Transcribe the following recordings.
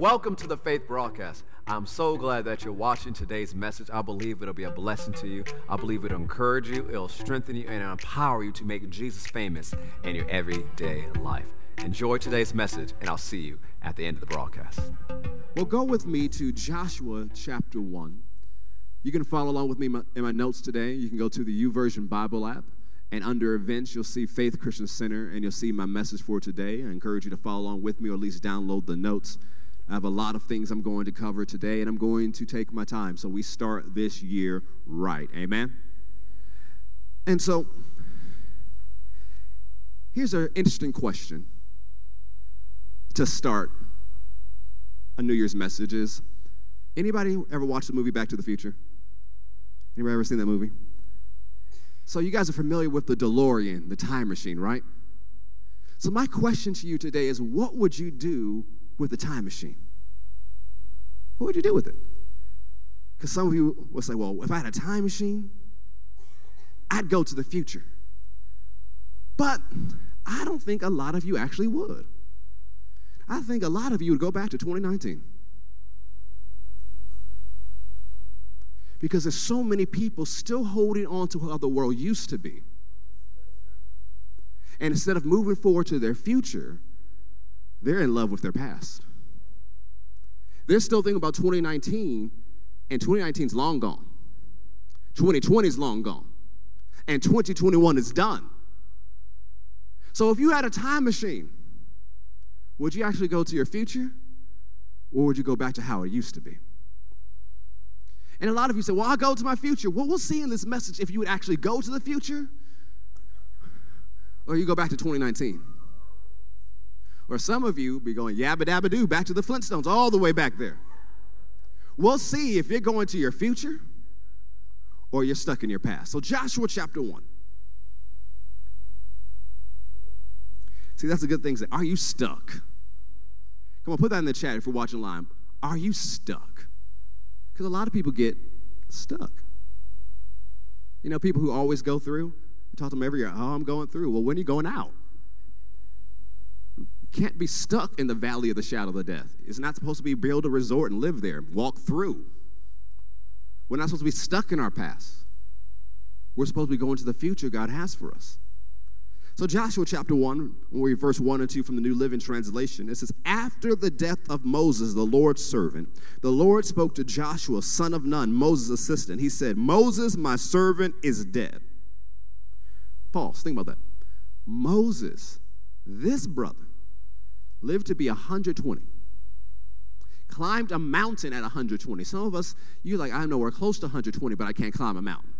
Welcome to the Faith Broadcast. I'm so glad that you're watching today's message. I believe it'll be a blessing to you. I believe it'll encourage you, it'll strengthen you, and empower you to make Jesus famous in your everyday life. Enjoy today's message, and I'll see you at the end of the broadcast. Well, go with me to Joshua chapter 1. You can follow along with me in my notes today. You can go to the YouVersion Bible app, and under events, you'll see Faith Christian Center, and you'll see my message for today. I encourage you to follow along with me, or at least download the notes. I have a lot of things I'm going to cover today, and I'm going to take my time. So we start this year right. Amen? And so, here's an interesting question to start a New Year's message is anybody ever watched the movie Back to the Future? Anybody ever seen that movie? So you guys are familiar with the DeLorean, the time machine, right? So my question to you today is what would you do with a time machine? What would you do with it? Because some of you will say, well, if I had a time machine, I'd go to the future. But I don't think a lot of you actually would. I think a lot of you would go back to 2019. Because there's so many people still holding on to how the world used to be. And instead of moving forward to their future, they're in love with their past. They're still thinking about 2019, and 2019 is long gone. 2020 is long gone. And 2021 is done. So if you had a time machine, would you actually go to your future or would you go back to how it used to be? And a lot of you say, Well, I'll go to my future. Well, we'll see in this message if you would actually go to the future or you go back to 2019. Or some of you be going, Yabba dabba doo, back to the Flintstones, all the way back there. We'll see if you're going to your future or you're stuck in your past. So, Joshua chapter 1. See, that's a good thing. Are you stuck? Come on, put that in the chat if you're watching live. Are you stuck? Because a lot of people get stuck. You know, people who always go through, you talk to them every year, oh, I'm going through. Well, when are you going out? Can't be stuck in the valley of the shadow of the death. It's not supposed to be build a resort and live there, walk through. We're not supposed to be stuck in our past. We're supposed to be going to the future God has for us. So, Joshua chapter 1, when we verse 1 and 2 from the New Living Translation, it says, After the death of Moses, the Lord's servant, the Lord spoke to Joshua, son of Nun, Moses' assistant. He said, Moses, my servant, is dead. Pause, think about that. Moses, this brother, lived to be 120 climbed a mountain at 120. Some of us, you're like, I know we're close to 120, but I can't climb a mountain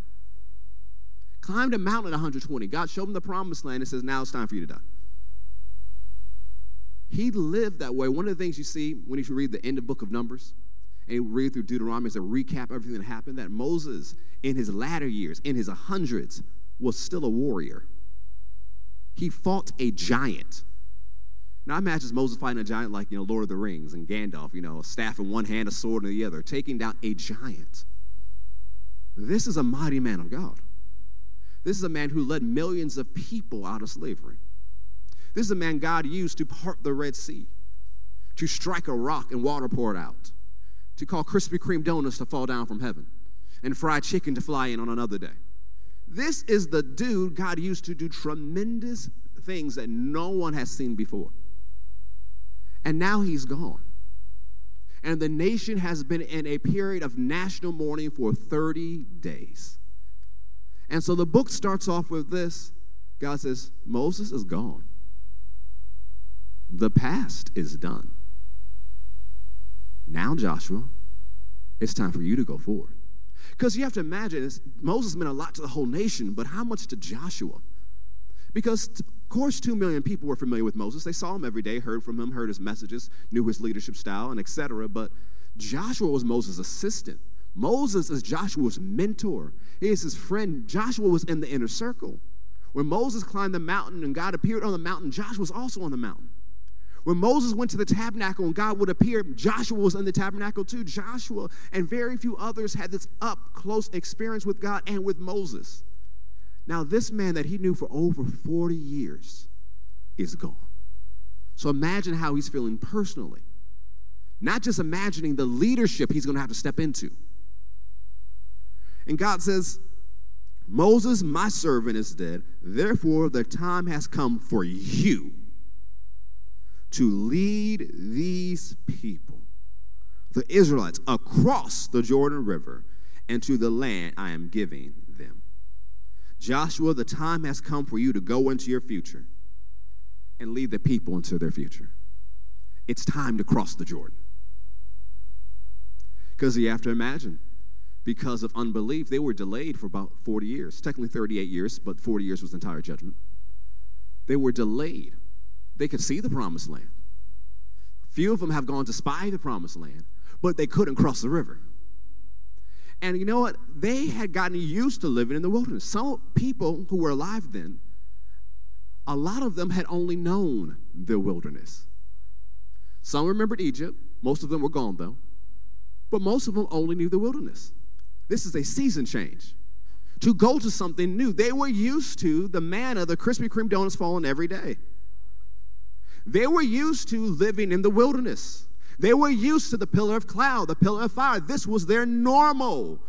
climbed a mountain at 120. God showed him the promised land and says, Now it's time for you to die. He lived that way. One of the things you see when you read the end of book of Numbers and you read through Deuteronomy as a recap of everything that happened, that Moses, in his latter years, in his hundreds, was still a warrior. He fought a giant. Now, I imagine Moses fighting a giant like, you know, Lord of the Rings and Gandalf, you know, a staff in one hand, a sword in the other, taking down a giant. This is a mighty man of God. This is a man who led millions of people out of slavery. This is a man God used to part the Red Sea, to strike a rock and water pour it out, to call Krispy Kreme donuts to fall down from heaven, and fried chicken to fly in on another day. This is the dude God used to do tremendous things that no one has seen before. And now he's gone. And the nation has been in a period of national mourning for 30 days. And so the book starts off with this God says, Moses is gone. The past is done. Now, Joshua, it's time for you to go forward. Because you have to imagine, Moses meant a lot to the whole nation, but how much to Joshua? Because, course, two million people were familiar with Moses. They saw him every day, heard from him, heard his messages, knew his leadership style, and etc. But Joshua was Moses' assistant. Moses is Joshua's mentor. He is his friend. Joshua was in the inner circle. When Moses climbed the mountain and God appeared on the mountain, Joshua was also on the mountain. When Moses went to the tabernacle and God would appear, Joshua was in the tabernacle too. Joshua and very few others had this up close experience with God and with Moses. Now, this man that he knew for over 40 years is gone. So imagine how he's feeling personally. not just imagining the leadership he's going to have to step into. And God says, Moses, my servant, is dead. Therefore, the time has come for you to lead these people, the Israelites, across the Jordan River and to the land I am giving. Joshua, the time has come for you to go into your future and lead the people into their future. It's time to cross the Jordan. Because you have to imagine, because of unbelief, they were delayed for about 40 years, technically 38 years, but 40 years was the entire judgment. They were delayed. They could see the promised land. Few of them have gone to spy the promised land, but they couldn't cross the river. And you know what? They had gotten used to living in the wilderness. Some people who were alive then, a lot of them had only known the wilderness. Some remembered Egypt. Most of them were gone, though. But most of them only knew the wilderness. This is a season change. To go to something new. They were used to the manna, the Krispy Kreme donuts falling every day. They were used to living in the wilderness. They were used to the pillar of cloud, the pillar of fire. This was their normal.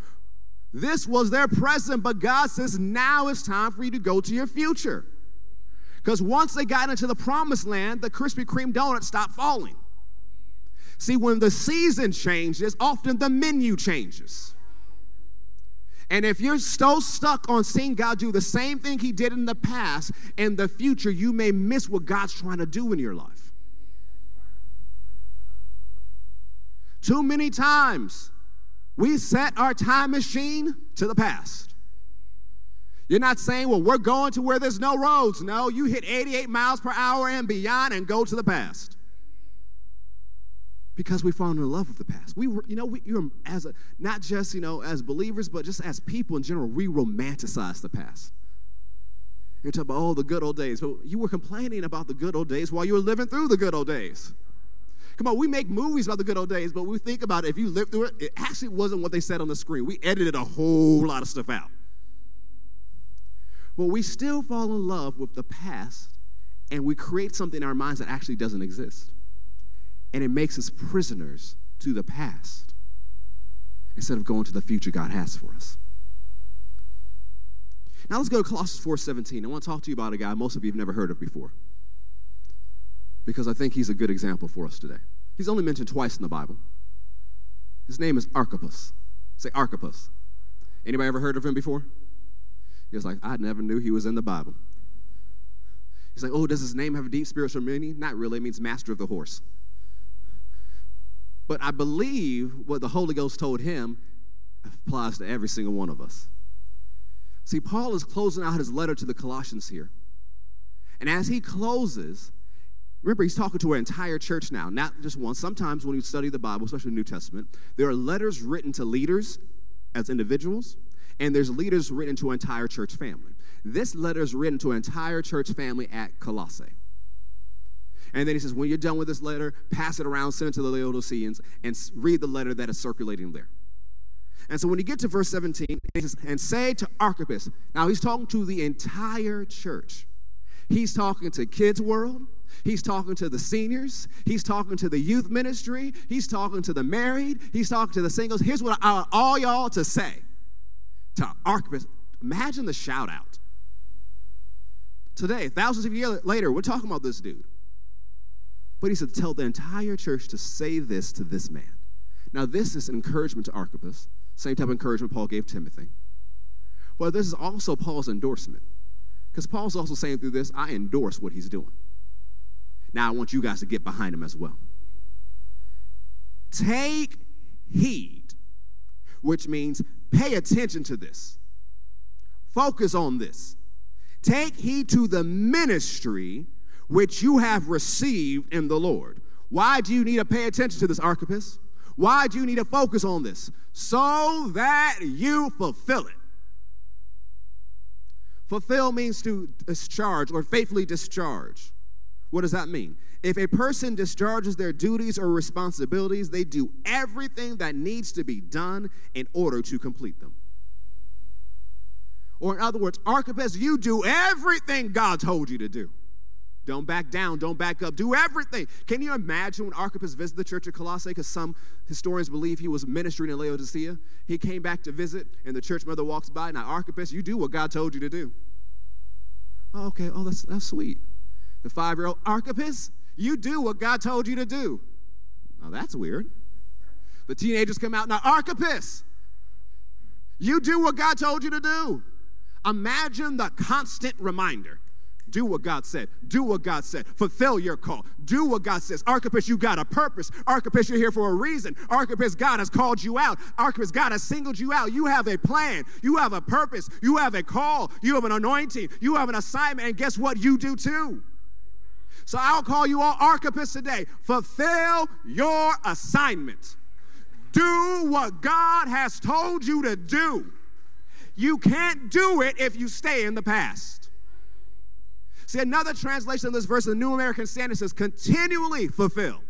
This was their present. But God says, now it's time for you to go to your future. Because once they got into the promised land, the Krispy Kreme donuts stopped falling. See, when the season changes, often the menu changes. And if you're so stuck on seeing God do the same thing He did in the past, in the future, you may miss what God's trying to do in your life. Too many times we set our time machine to the past. You're not saying, well, we're going to where there's no roads. No, you hit 88 miles per hour and beyond and go to the past because we've fallen in love with the past. We, you know, we, you're as a, not just you know as believers, but just as people in general, we romanticize the past. You're talking about oh the good old days. But you were complaining about the good old days while you were living through the good old days. Come on, we make movies about the good old days, but we think about it. If you lived through it, it actually wasn't what they said on the screen. We edited a whole lot of stuff out. But we still fall in love with the past, and we create something in our minds that actually doesn't exist and it makes us prisoners to the past instead of going to the future God has for us. Now let's go to Colossians 4:17. I want to talk to you about a guy most of you have never heard of before. Because I think he's a good example for us today. He's only mentioned twice in the Bible. His name is Archippus. Say Archippus. Anybody ever heard of him before? He was like, I never knew he was in the Bible. He's like, oh, does his name have a deep spiritual meaning? Not really. It means master of the horse. But I believe what the Holy Ghost told him applies to every single one of us. See, Paul is closing out his letter to the Colossians here. And as he closes, remember, he's talking to our entire church now, not just one. Sometimes when you study the Bible, especially the New Testament, there are letters written to leaders as individuals, and there's leaders written to an entire church family. This letter is written to an entire church family at Colossae. And then he says, when you're done with this letter, pass it around, send it to the Laodiceans, and read the letter that is circulating there. And so when you get to verse 17, he says, and say to Archippus, now he's talking to the entire church. He's talking to Kids World. He's talking to the seniors. He's talking to the youth ministry. He's talking to the married. He's talking to the singles. Here's what I want all y'all to say to Archippus. Imagine the shout out. Today, thousands of years later, we're talking about this dude. But he said, Tell the entire church to say this to this man. Now, this is encouragement to Archippus, same type of encouragement Paul gave Timothy. But this is also Paul's endorsement. Because Paul's also saying through this, I endorse what he's doing. Now, I want you guys to get behind him as well. Take heed, which means pay attention to this, focus on this. Take heed to the ministry which you have received in the Lord. Why do you need to pay attention to this, Archippus? Why do you need to focus on this? So that you fulfill it. Fulfill means to discharge or faithfully discharge. What does that mean? If a person discharges their duties or responsibilities, they do everything that needs to be done in order to complete them. Or, in other words, Archippus, you do everything God told you to do. Don't back down. Don't back up. Do everything. Can you imagine when Archippus visited the church of Colossae? Because some historians believe he was ministering in Laodicea. He came back to visit, and the church mother walks by. Now, Archippus, you do what God told you to do. Oh, okay. Oh, that's, that's sweet. The five year old Archippus, you do what God told you to do. Now, that's weird. The teenagers come out. Now, Archippus, you do what God told you to do. Imagine the constant reminder. Do what God said. Do what God said. Fulfill your call. Do what God says. Archippus, you got a purpose. Archippus, you're here for a reason. Archippus, God has called you out. Archippus, God has singled you out. You have a plan. You have a purpose. You have a call. You have an anointing. You have an assignment. And guess what? You do too. So I'll call you all Archippus today. Fulfill your assignment. Do what God has told you to do. You can't do it if you stay in the past. See, another translation of this verse in the New American Standard says, continually fulfill.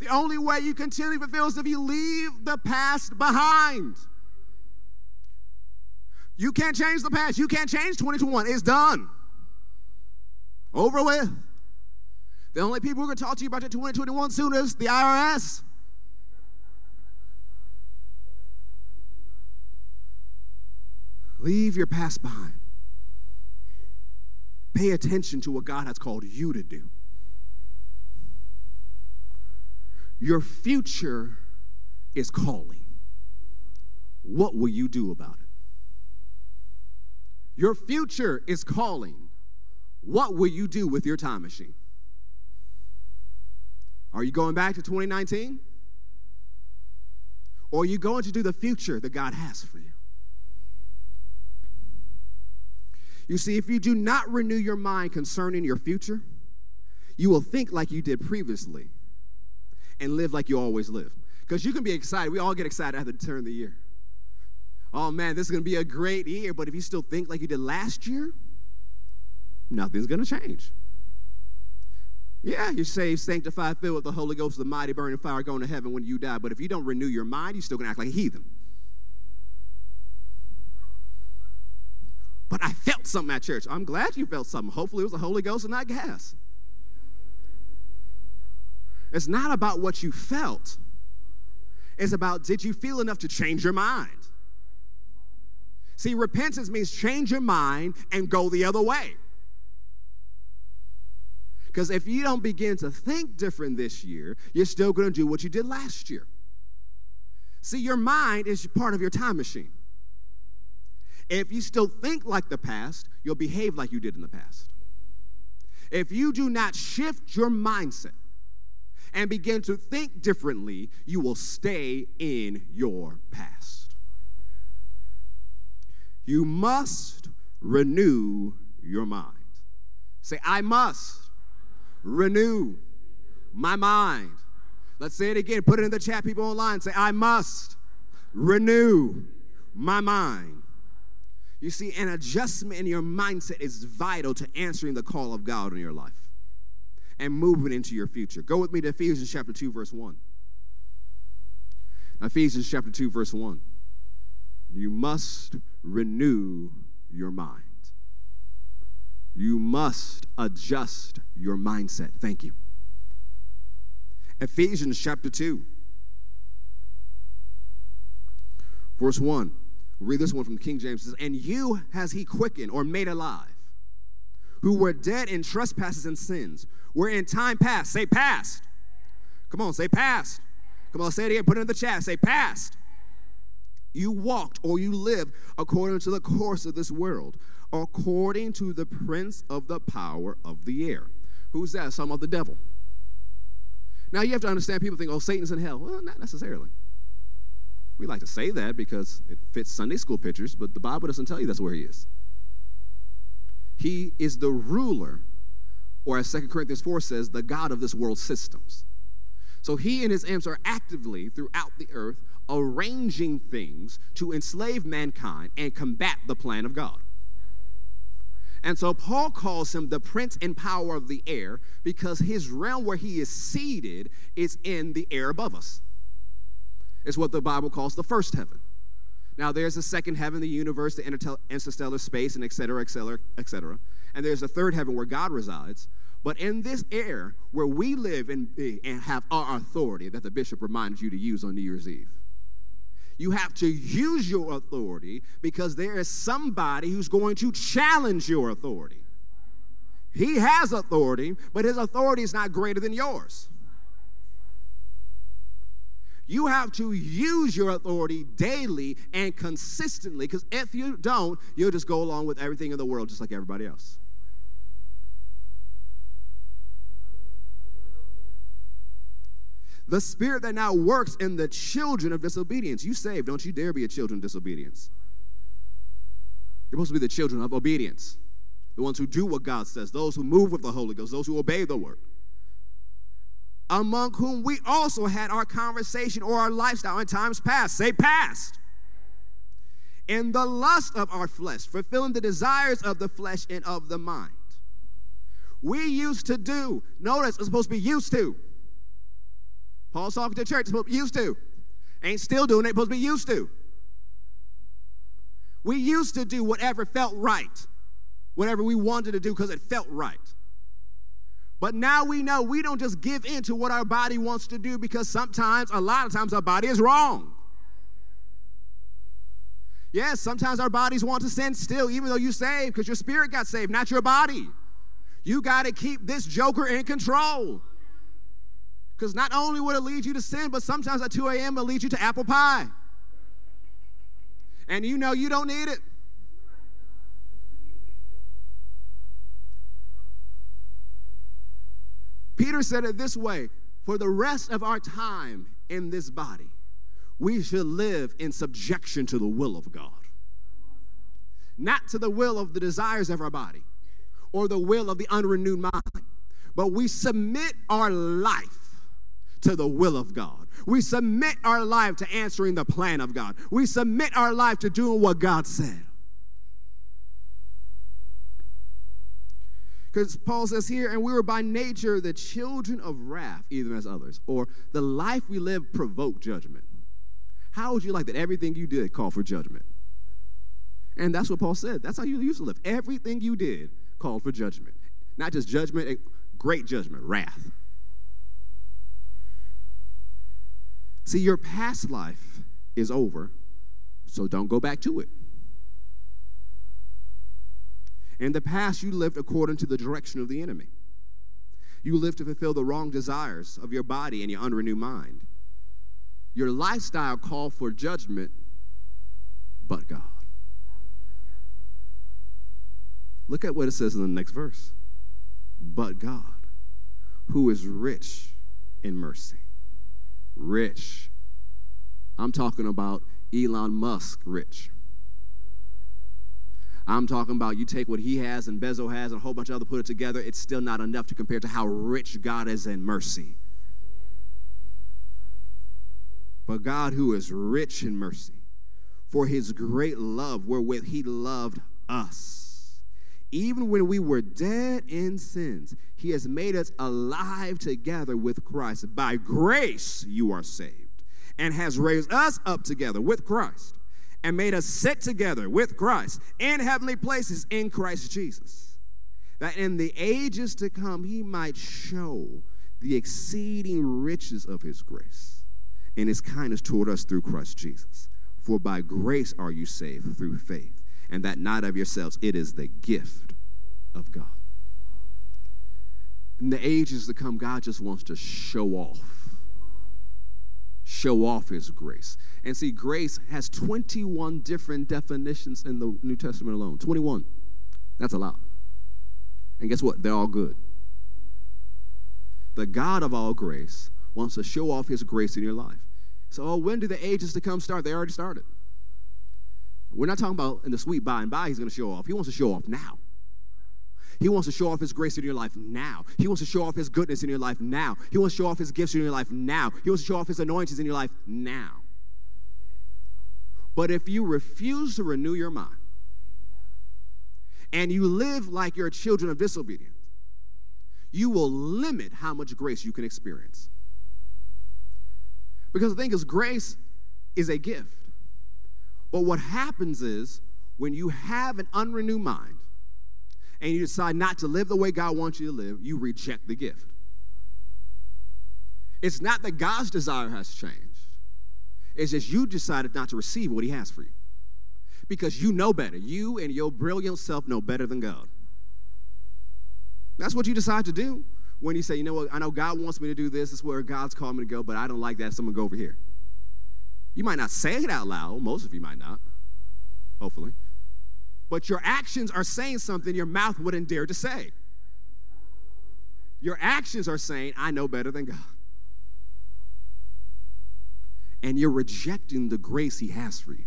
The only way you continually fulfill is if you leave the past behind. You can't change the past. You can't change 2021. It's done. Over with. The only people who are going to talk to you about your 2021 soon is the IRS. Leave your past behind. Pay attention to what God has called you to do. Your future is calling. What will you do about it? Your future is calling. What will you do with your time machine? Are you going back to 2019? Or are you going to do the future that God has for you? You see, if you do not renew your mind concerning your future, you will think like you did previously and live like you always lived. Because you can be excited. We all get excited at the turn of the year. Oh man, this is going to be a great year. But if you still think like you did last year, nothing's going to change. Yeah, you're saved, sanctified, filled with the Holy Ghost, the mighty burning fire, going to heaven when you die. But if you don't renew your mind, you're still going to act like a heathen. But I felt something at church. I'm glad you felt something. Hopefully, it was the Holy Ghost and not gas. It's not about what you felt, it's about did you feel enough to change your mind? See, repentance means change your mind and go the other way. Because if you don't begin to think different this year, you're still going to do what you did last year. See, your mind is part of your time machine. If you still think like the past, you'll behave like you did in the past. If you do not shift your mindset and begin to think differently, you will stay in your past. You must renew your mind. Say, I must renew my mind. Let's say it again. Put it in the chat, people online. Say, I must renew my mind. You see, an adjustment in your mindset is vital to answering the call of God in your life and moving into your future. Go with me to Ephesians chapter 2, verse 1. Ephesians chapter 2, verse 1. You must renew your mind. You must adjust your mindset. Thank you. Ephesians chapter 2, verse 1. We'll read this one from the King James. It says, And you has he quickened or made alive, who were dead in trespasses and sins, were in time past. Say past. Come on, say past. Come on, say it again. Put it in the chat. Say past. You walked or you lived according to the course of this world, according to the prince of the power of the air. Who's that? Some of the devil. Now you have to understand people think, oh, Satan's in hell. Well, not necessarily. We like to say that because it fits Sunday school pictures, but the Bible doesn't tell you that's where he is. He is the ruler, or as 2 Corinthians 4 says, the God of this world's systems. So he and his imps are actively throughout the earth arranging things to enslave mankind and combat the plan of God. And so Paul calls him the prince and power of the air because his realm where he is seated is in the air above us. It's what the Bible calls the first heaven. Now, there's a second heaven, the universe, the interstellar space, and et cetera, et cetera, et cetera. and there's a third heaven where God resides. But in this air where we live and, and have our authority that the bishop reminded you to use on New Year's Eve, you have to use your authority because there is somebody who's going to challenge your authority. He has authority, but his authority is not greater than yours. You have to use your authority daily and consistently because if you don't, you'll just go along with everything in the world just like everybody else. The spirit that now works in the children of disobedience. You saved, don't you dare be a children of disobedience. You're supposed to be the children of obedience, the ones who do what God says, those who move with the Holy Ghost, those who obey the word. Among whom we also had our conversation or our lifestyle in times past. Say past. In the lust of our flesh, fulfilling the desires of the flesh and of the mind. We used to do, notice it's supposed to be used to Paul's talking to the church, supposed used to. Ain't still doing it, supposed to be used to. We used to do whatever felt right, whatever we wanted to do because it felt right. But now we know we don't just give in to what our body wants to do because sometimes, a lot of times, our body is wrong. Yes, sometimes our bodies want to sin still, even though you saved, because your spirit got saved, not your body. You got to keep this joker in control. Because not only would it lead you to sin, but sometimes at 2 a.m. it'll lead you to apple pie. And you know you don't need it. Peter said it this way For the rest of our time in this body, we should live in subjection to the will of God, not to the will of the desires of our body or the will of the unrenewed mind, but we submit our life to the will of God. We submit our life to answering the plan of God. We submit our life to doing what God said. Because Paul says here, and we were by nature the children of wrath, even as others, or the life we live provoked judgment. How would you like that everything you did called for judgment? And that's what Paul said. That's how you used to live. Everything you did called for judgment. Not just judgment, great judgment, wrath. See, your past life is over, so don't go back to it. In the past, you lived according to the direction of the enemy. You lived to fulfill the wrong desires of your body and your unrenewed mind. Your lifestyle called for judgment, but God. Look at what it says in the next verse. But God, who is rich in mercy rich. I'm talking about Elon Musk rich. I'm talking about you take what he has and Bezos has and a whole bunch of other put it together, it's still not enough to compare to how rich God is in mercy. But God, who is rich in mercy, for his great love wherewith he loved us even when we were dead in sins, he has made us alive together with Christ. By grace you are saved, and has raised us up together with Christ, and made us sit together with Christ in heavenly places in Christ Jesus, that in the ages to come he might show the exceeding riches of his grace and his kindness toward us through Christ Jesus. For by grace are you saved through faith and that not of yourselves. It is the gift of God. In the ages to come, God just wants to show off. Show off His grace. And see, grace has 21 different definitions in the New Testament alone. 21. That's a lot. And guess what? They're all good. The God of all grace wants to show off His grace in your life. So, oh, when do the ages to come start? They already started. We're not talking about in the sweet by and by he's going to show off. He wants to show off now. He wants to show off his grace in your life now. He wants to show off his goodness in your life now. He wants to show off his gifts in your life now. He wants to show off his anointings in your life now. But if you refuse to renew your mind and you live like you're children of disobedience, you will limit how much grace you can experience. Because the thing is, grace is a gift. But what happens is when you have an unrenewed mind and you decide not to live the way God wants you to live, you reject the gift. It's not that God's desire has changed, it's just you decided not to receive what He has for you because you know better. You and your brilliant self know better than God. That's what you decide to do when you say, you know what, I know God wants me to do this, this is where God's called me to go, but I don't like that, so I'm gonna go over here. You might not say it out loud, most of you might not, hopefully. But your actions are saying something your mouth wouldn't dare to say. Your actions are saying, I know better than God. And you're rejecting the grace He has for you.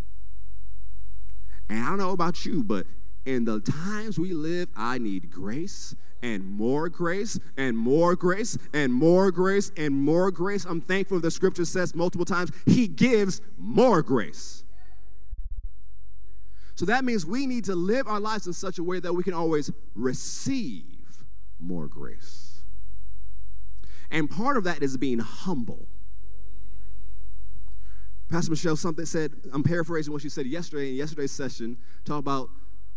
And I don't know about you, but in the times we live, I need grace and more grace and more grace and more grace and more grace. I'm thankful the scripture says multiple times, He gives more grace. So that means we need to live our lives in such a way that we can always receive more grace. And part of that is being humble. Pastor Michelle something said, I'm paraphrasing what she said yesterday in yesterday's session, talk about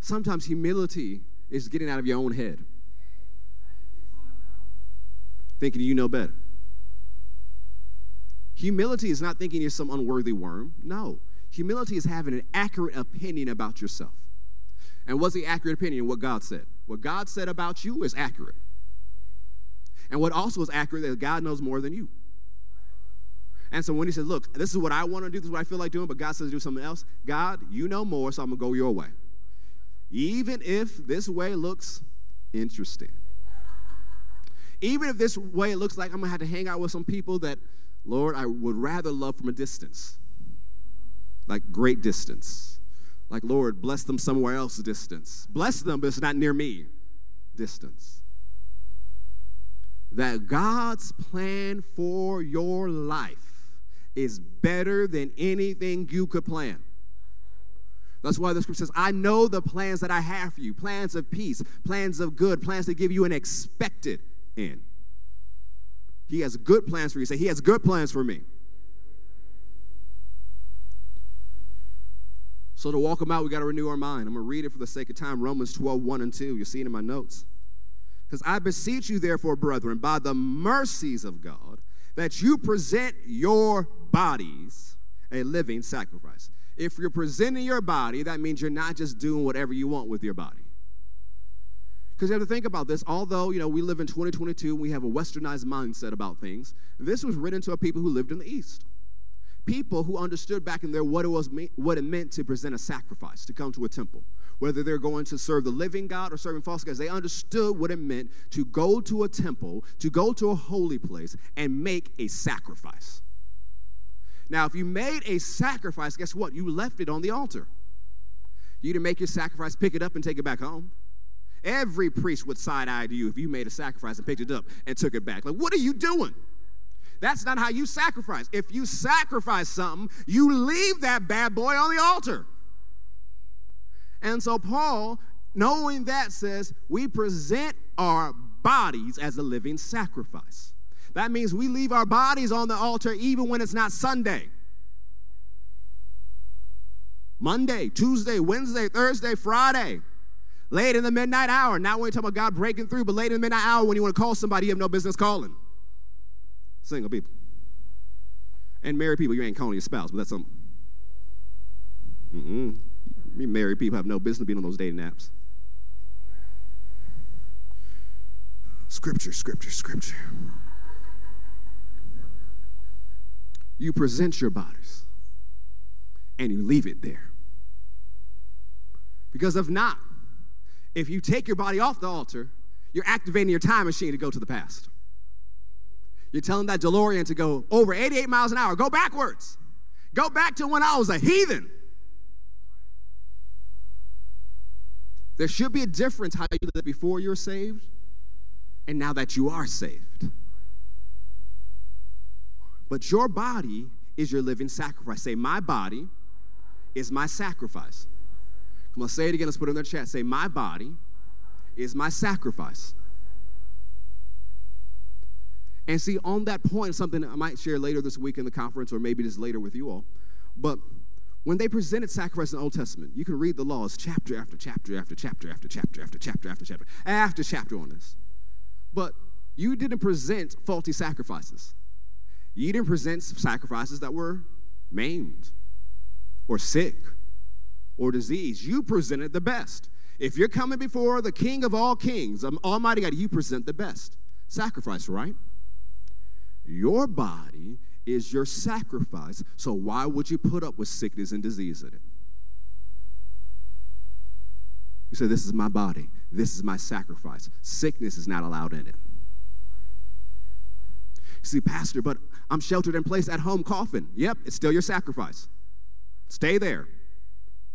sometimes humility is getting out of your own head. Thinking you know better. Humility is not thinking you're some unworthy worm. No. Humility is having an accurate opinion about yourself. And what's the accurate opinion? What God said. What God said about you is accurate. And what also is accurate is God knows more than you. And so when he says, Look, this is what I want to do, this is what I feel like doing, but God says do something else, God, you know more, so I'm going to go your way. Even if this way looks interesting. Even if this way it looks like I'm to have to hang out with some people that, Lord, I would rather love from a distance like great distance. Like, Lord, bless them somewhere else distance. Bless them, but it's not near me distance. That God's plan for your life is better than anything you could plan. That's why the scripture says, I know the plans that I have for you plans of peace, plans of good, plans to give you an expected end. He has good plans for you. Say, He has good plans for me. So to walk them out, we got to renew our mind. I'm going to read it for the sake of time. Romans 12, 1 and 2. You'll see it in my notes. Because I beseech you, therefore, brethren, by the mercies of God, that you present your bodies a living sacrifice. If you're presenting your body, that means you're not just doing whatever you want with your body. Because you have to think about this. Although, you know, we live in 2022 we have a westernized mindset about things, this was written to a people who lived in the East people who understood back in there what it was what it meant to present a sacrifice to come to a temple whether they're going to serve the living god or serving false gods they understood what it meant to go to a temple to go to a holy place and make a sacrifice now if you made a sacrifice guess what you left it on the altar you didn't make your sacrifice pick it up and take it back home every priest would side eye to you if you made a sacrifice and picked it up and took it back like what are you doing that's not how you sacrifice. If you sacrifice something, you leave that bad boy on the altar. And so Paul, knowing that, says we present our bodies as a living sacrifice. That means we leave our bodies on the altar even when it's not Sunday. Monday, Tuesday, Wednesday, Thursday, Friday. Late in the midnight hour. Not when you talk about God breaking through, but late in the midnight hour when you want to call somebody you have no business calling. Single people. And married people, you ain't calling your spouse, but that's something. Mm-mm. You married people have no business being on those dating apps. Scripture, scripture, scripture. You present your bodies and you leave it there. Because if not, if you take your body off the altar, you're activating your time machine to go to the past. You're telling that DeLorean to go over 88 miles an hour. Go backwards. Go back to when I was a heathen. There should be a difference how you lived before you're saved and now that you are saved. But your body is your living sacrifice. Say, My body is my sacrifice. Come on, say it again. Let's put it in the chat. Say, My body is my sacrifice. And see, on that point, something I might share later this week in the conference, or maybe just later with you all. But when they presented sacrifice in the Old Testament, you can read the laws chapter after chapter after chapter after chapter after chapter after chapter after chapter on this. But you didn't present faulty sacrifices. You didn't present sacrifices that were maimed or sick or diseased. You presented the best. If you're coming before the King of all kings, um, Almighty God, you present the best sacrifice, right? Your body is your sacrifice, so why would you put up with sickness and disease in it? You say, This is my body, this is my sacrifice. Sickness is not allowed in it. See, Pastor, but I'm sheltered in place at home coughing. Yep, it's still your sacrifice. Stay there.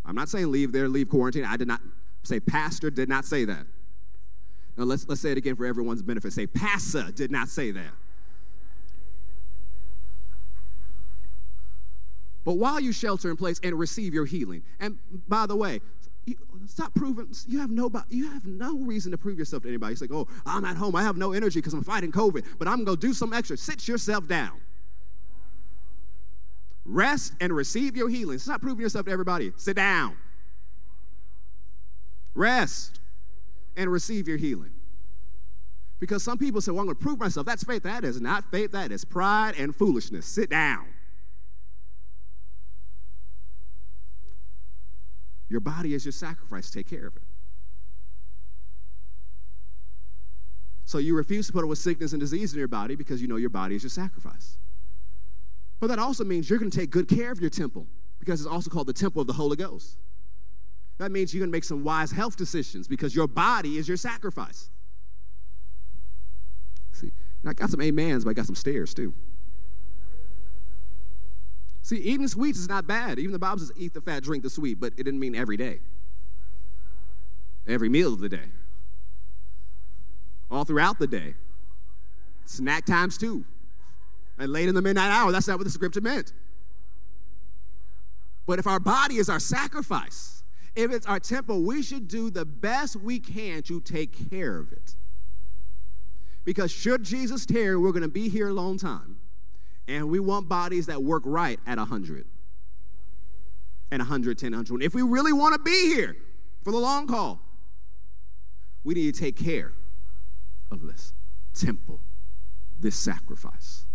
I'm not saying leave there, leave quarantine. I did not say pastor did not say that. Now let's let's say it again for everyone's benefit. Say pastor did not say that. But while you shelter in place and receive your healing, and by the way, you, stop proving you have no you have no reason to prove yourself to anybody. It's like, oh, I'm at home, I have no energy because I'm fighting COVID, but I'm gonna do some extra. Sit yourself down. Rest and receive your healing. Stop proving yourself to everybody. Sit down. Rest and receive your healing. Because some people say, well, I'm going to prove myself. That's faith. That is not faith. That is pride and foolishness. Sit down. Your body is your sacrifice. Take care of it. So you refuse to put up with sickness and disease in your body because you know your body is your sacrifice. But that also means you're going to take good care of your temple because it's also called the temple of the Holy Ghost. That means you're going to make some wise health decisions because your body is your sacrifice. See, I got some amens, but I got some stairs too. See, eating sweets is not bad. Even the Bible says eat the fat, drink the sweet, but it didn't mean every day. Every meal of the day. All throughout the day. Snack times too and late in the midnight hour. That's not what the scripture meant. But if our body is our sacrifice, if it's our temple, we should do the best we can to take care of it. Because should Jesus tarry, we're going to be here a long time. And we want bodies that work right at 100 and 110, 120. If we really want to be here for the long haul, we need to take care of this temple, this sacrifice.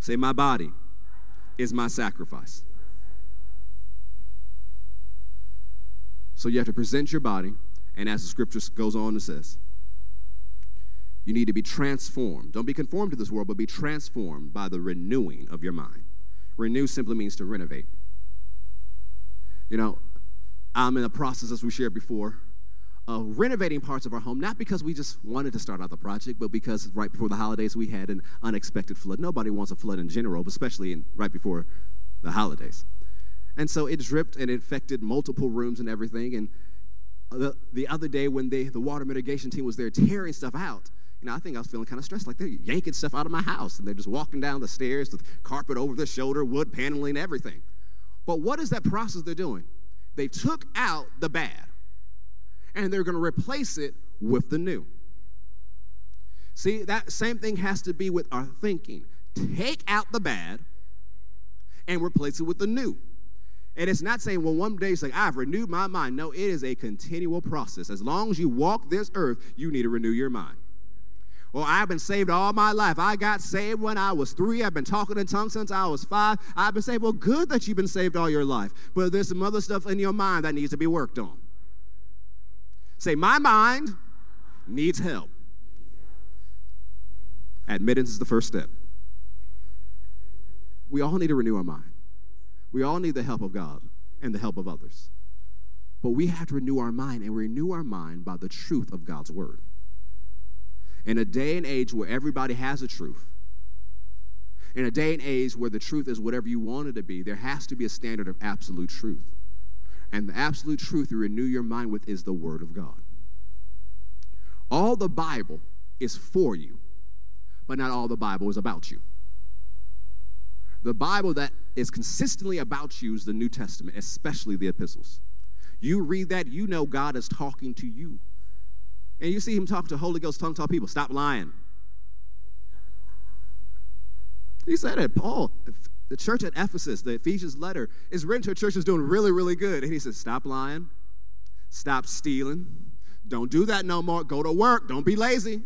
Say, My body is my sacrifice. So you have to present your body, and as the scripture goes on, it says, you need to be transformed. Don't be conformed to this world, but be transformed by the renewing of your mind. Renew simply means to renovate. You know, I'm in a process, as we shared before, of renovating parts of our home, not because we just wanted to start out the project, but because right before the holidays we had an unexpected flood. Nobody wants a flood in general, but especially in, right before the holidays. And so it dripped and infected multiple rooms and everything. And the, the other day when they, the water mitigation team was there tearing stuff out, you know, I think I was feeling kind of stressed, like they're yanking stuff out of my house and they're just walking down the stairs with carpet over their shoulder, wood paneling, everything. But what is that process they're doing? They took out the bad and they're going to replace it with the new. See, that same thing has to be with our thinking. Take out the bad and replace it with the new. And it's not saying, well, one day it's like, I've renewed my mind. No, it is a continual process. As long as you walk this earth, you need to renew your mind. Well, I've been saved all my life. I got saved when I was three. I've been talking in tongues since I was five. I've been saved. Well, good that you've been saved all your life. But there's some other stuff in your mind that needs to be worked on. Say, my mind needs help. Admittance is the first step. We all need to renew our mind. We all need the help of God and the help of others. But we have to renew our mind and renew our mind by the truth of God's word. In a day and age where everybody has a truth, in a day and age where the truth is whatever you want it to be, there has to be a standard of absolute truth. And the absolute truth you renew your mind with is the Word of God. All the Bible is for you, but not all the Bible is about you. The Bible that is consistently about you is the New Testament, especially the epistles. You read that, you know God is talking to you. And you see him talk to Holy Ghost tongue talk people. Stop lying. He said it. Paul, the church at Ephesus, the Ephesians letter, is written to a church that's doing really, really good. And he says, Stop lying, stop stealing, don't do that no more. Go to work, don't be lazy.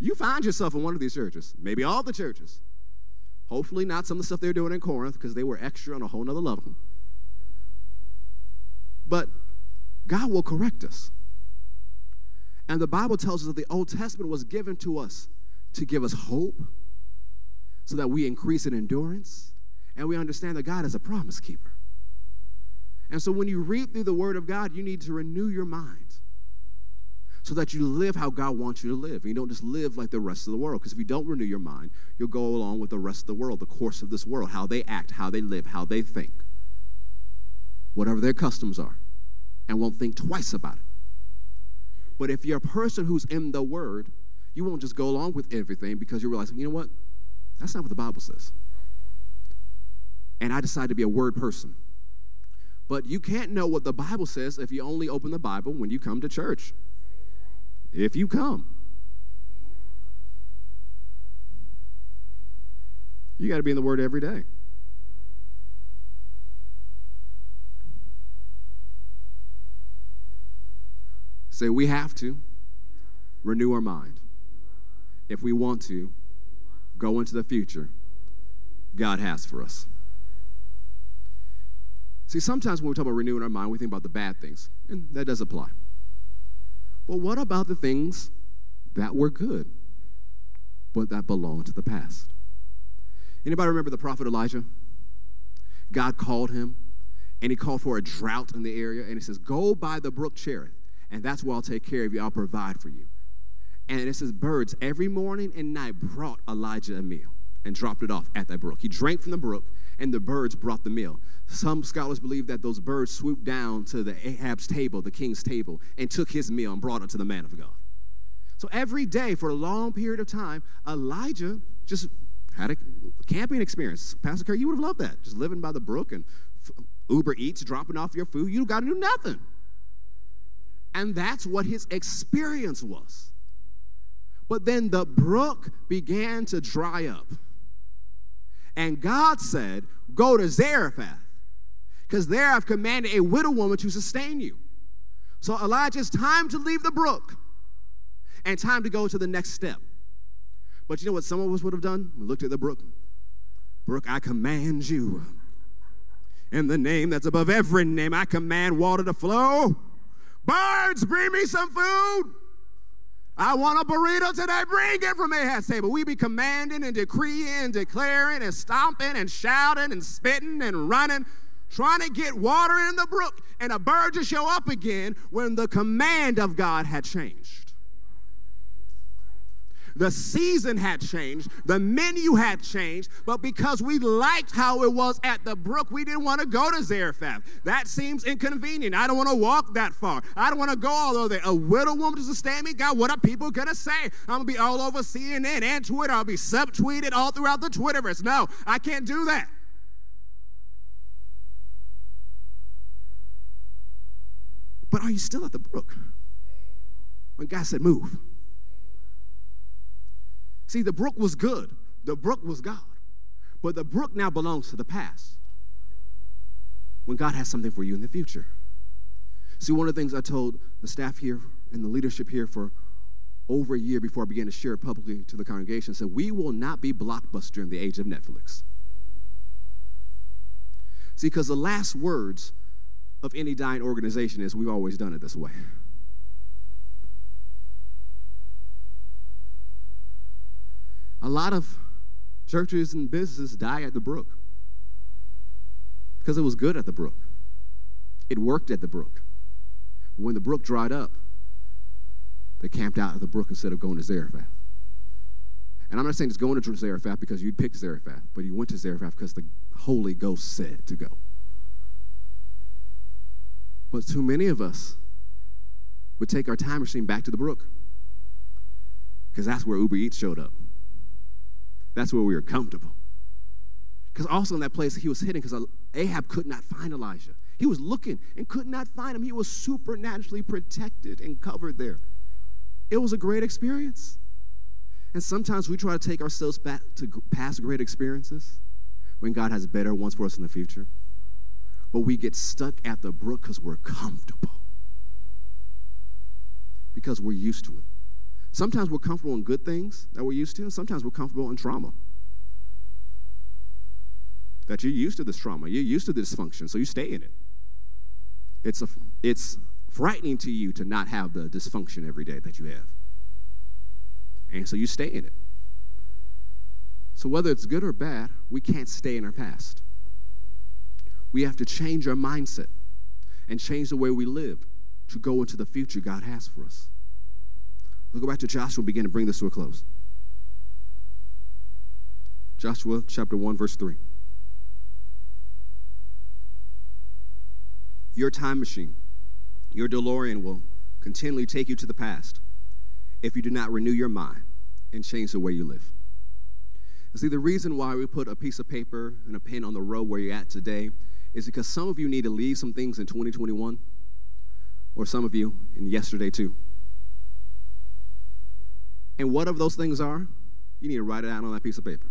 You find yourself in one of these churches, maybe all the churches. Hopefully, not some of the stuff they're doing in Corinth because they were extra on a whole nother level. But God will correct us. And the Bible tells us that the Old Testament was given to us to give us hope so that we increase in endurance and we understand that God is a promise keeper. And so when you read through the Word of God, you need to renew your mind so that you live how God wants you to live. You don't just live like the rest of the world. Because if you don't renew your mind, you'll go along with the rest of the world, the course of this world, how they act, how they live, how they think, whatever their customs are, and won't think twice about it. But if you're a person who's in the Word, you won't just go along with everything because you realize, you know what? That's not what the Bible says. And I decided to be a Word person. But you can't know what the Bible says if you only open the Bible when you come to church if you come. You got to be in the Word every day. Say, we have to renew our mind. If we want to go into the future God has for us. See, sometimes when we talk about renewing our mind, we think about the bad things, and that does apply. But what about the things that were good, but that belong to the past? Anybody remember the prophet Elijah? God called him, and he called for a drought in the area, and he says, Go by the brook Cherith, and that's where I'll take care of you. I'll provide for you. And it says, Birds every morning and night brought Elijah a meal and dropped it off at that brook. He drank from the brook, and the birds brought the meal. Some scholars believe that those birds swooped down to the Ahab's table, the king's table, and took his meal and brought it to the man of God. So every day for a long period of time, Elijah just had a camping experience. Pastor Kerr, you would have loved that. Just living by the brook and Uber Eats, dropping off your food. You got to do nothing. And that's what his experience was. But then the brook began to dry up. And God said, Go to Zarephath, because there I've commanded a widow woman to sustain you. So Elijah, it's time to leave the brook and time to go to the next step. But you know what some of us would have done? We looked at the brook. Brook, I command you. In the name that's above every name, I command water to flow. Birds, bring me some food. I want a burrito today. Bring it from Ahab's table. We be commanding and decreeing and declaring and stomping and shouting and spitting and running, trying to get water in the brook. And a bird to show up again when the command of God had changed. The season had changed, the menu had changed, but because we liked how it was at the brook, we didn't want to go to Zarephath. That seems inconvenient. I don't want to walk that far. I don't want to go all over there. A widow woman sustain me? God, what are people going to say? I'm going to be all over CNN and Twitter. I'll be subtweeted all throughout the Twitterverse. No, I can't do that. But are you still at the brook? When God said, move. See, the brook was good, the brook was God. But the brook now belongs to the past when God has something for you in the future. See, one of the things I told the staff here and the leadership here for over a year before I began to share it publicly to the congregation said, We will not be blockbuster in the age of Netflix. See, because the last words of any dying organization is, We've always done it this way. A lot of churches and businesses die at the brook because it was good at the brook. It worked at the brook. When the brook dried up, they camped out at the brook instead of going to Zarephath. And I'm not saying just going to Zarephath because you'd picked Zarephath, but you went to Zarephath because the Holy Ghost said to go. But too many of us would take our time machine back to the brook because that's where Uber Eats showed up. That's where we were comfortable. Because also in that place, he was hidden because Ahab could not find Elijah. He was looking and could not find him. He was supernaturally protected and covered there. It was a great experience. And sometimes we try to take ourselves back to past great experiences when God has better ones for us in the future. But we get stuck at the brook because we're comfortable, because we're used to it. Sometimes we're comfortable in good things that we're used to, and sometimes we're comfortable in trauma. That you're used to this trauma, you're used to this dysfunction, so you stay in it. It's, a, it's frightening to you to not have the dysfunction every day that you have. And so you stay in it. So whether it's good or bad, we can't stay in our past. We have to change our mindset and change the way we live to go into the future God has for us. Let's go back to Joshua and begin to bring this to a close. Joshua chapter 1, verse 3. Your time machine, your DeLorean will continually take you to the past if you do not renew your mind and change the way you live. See, the reason why we put a piece of paper and a pen on the road where you're at today is because some of you need to leave some things in 2021, or some of you in yesterday too. And what of those things are, you need to write it out on that piece of paper.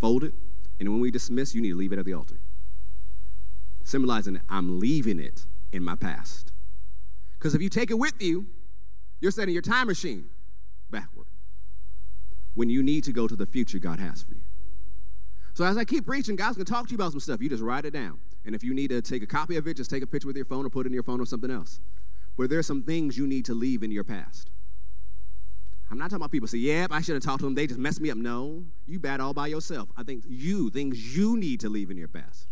Fold it, and when we dismiss, you need to leave it at the altar. Symbolizing I'm leaving it in my past. Because if you take it with you, you're setting your time machine backward when you need to go to the future God has for you. So as I keep preaching, God's gonna talk to you about some stuff. You just write it down. And if you need to take a copy of it, just take a picture with your phone or put it in your phone or something else. But there's some things you need to leave in your past. I'm not talking about people say, yep, I should have talked to them. They just messed me up. No, you bad all by yourself. I think you, things you need to leave in your past.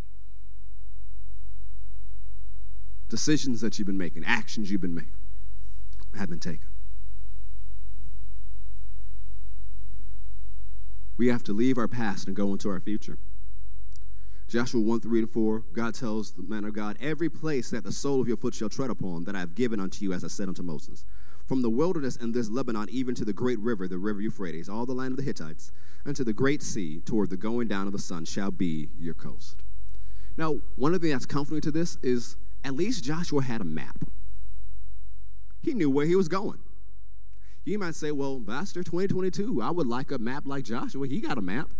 Decisions that you've been making, actions you've been making, have been taken. We have to leave our past and go into our future. Joshua 1 3 and 4, God tells the man of God, Every place that the sole of your foot shall tread upon, that I have given unto you, as I said unto Moses. From the wilderness and this Lebanon, even to the great river, the river Euphrates, all the land of the Hittites, unto the great sea, toward the going down of the sun, shall be your coast. Now, one of the things that's comforting to this is at least Joshua had a map. He knew where he was going. You might say, well, Pastor 2022, I would like a map like Joshua. He got a map.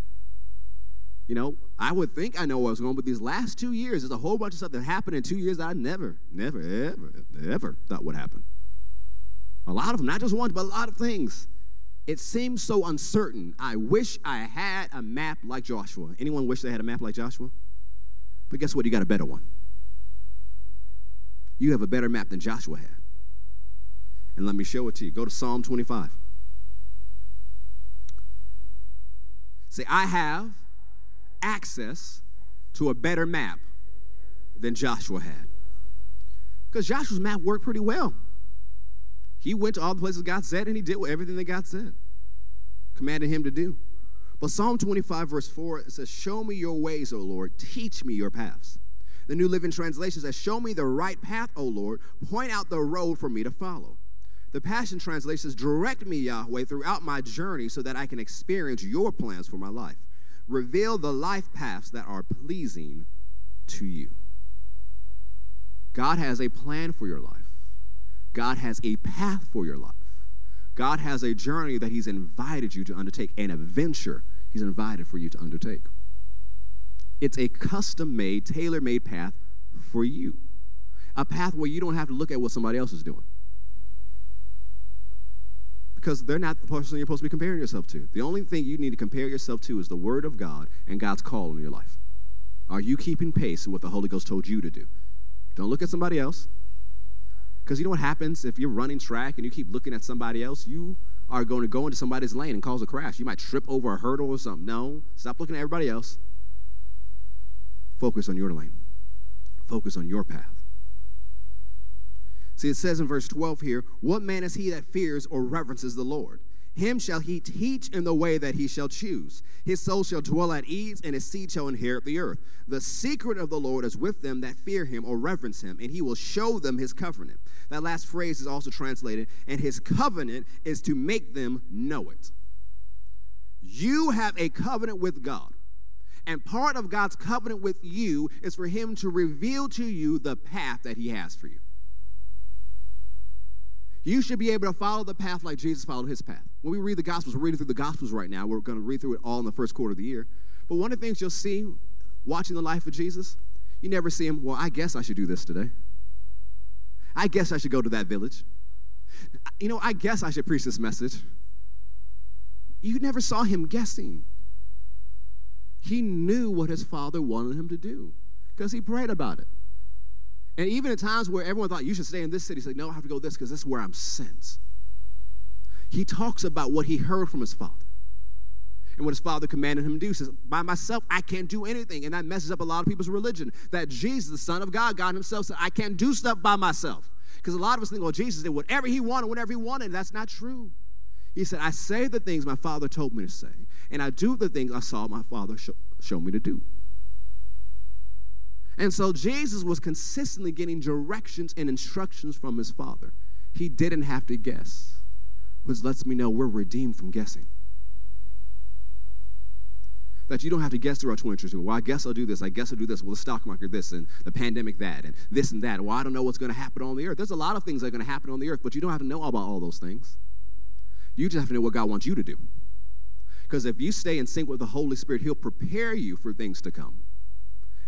You know, I would think I know where I was going, but these last two years, there's a whole bunch of stuff that happened in two years that I never, never, ever, ever thought would happen. A lot of them, not just one, but a lot of things. It seems so uncertain. I wish I had a map like Joshua. Anyone wish they had a map like Joshua? But guess what? You got a better one. You have a better map than Joshua had. And let me show it to you. Go to Psalm 25. Say, I have access to a better map than Joshua had. Because Joshua's map worked pretty well. He went to all the places God said and he did everything that God said, commanded him to do. But Psalm 25, verse 4, it says, Show me your ways, O Lord, teach me your paths. The New Living Translation says, Show me the right path, O Lord, point out the road for me to follow. The Passion Translation says, Direct me, Yahweh, throughout my journey so that I can experience your plans for my life. Reveal the life paths that are pleasing to you. God has a plan for your life, God has a path for your life. God has a journey that He's invited you to undertake, an adventure He's invited for you to undertake. It's a custom made, tailor made path for you. A path where you don't have to look at what somebody else is doing because they're not the person you're supposed to be comparing yourself to. The only thing you need to compare yourself to is the Word of God and God's call in your life. Are you keeping pace with what the Holy Ghost told you to do? Don't look at somebody else. Because you know what happens if you're running track and you keep looking at somebody else? You are going to go into somebody's lane and cause a crash. You might trip over a hurdle or something. No, stop looking at everybody else. Focus on your lane, focus on your path. See, it says in verse 12 here, What man is he that fears or reverences the Lord? Him shall he teach in the way that he shall choose. His soul shall dwell at ease, and his seed shall inherit the earth. The secret of the Lord is with them that fear him or reverence him, and he will show them his covenant. That last phrase is also translated, and his covenant is to make them know it. You have a covenant with God. And part of God's covenant with you is for him to reveal to you the path that he has for you. You should be able to follow the path like Jesus followed his path. when we read the Gospels, we're reading through the Gospels right now. We're going to read through it all in the first quarter of the year. But one of the things you'll see watching the life of Jesus, you never see him, well, I guess I should do this today. I guess I should go to that village. You know, I guess I should preach this message. You never saw him guessing. He knew what his father wanted him to do because he prayed about it. And even at times where everyone thought you should stay in this city, he said, No, I have to go this because this is where I'm sent. He talks about what he heard from his father and what his father commanded him to do. He says, By myself, I can't do anything. And that messes up a lot of people's religion. That Jesus, the Son of God, God himself said, I can't do stuff by myself. Because a lot of us think, well, Jesus did whatever he wanted, whenever he wanted. That's not true. He said, I say the things my father told me to say, and I do the things I saw my father show, show me to do. And so Jesus was consistently getting directions and instructions from his father. He didn't have to guess, which lets me know we're redeemed from guessing that you don't have to guess throughout 2022. Well, I guess I'll do this. I guess I'll do this. Well, the stock market this and the pandemic that and this and that. Well, I don't know what's going to happen on the earth. There's a lot of things that are going to happen on the earth, but you don't have to know about all those things. You just have to know what God wants you to do. Because if you stay in sync with the Holy Spirit, He'll prepare you for things to come.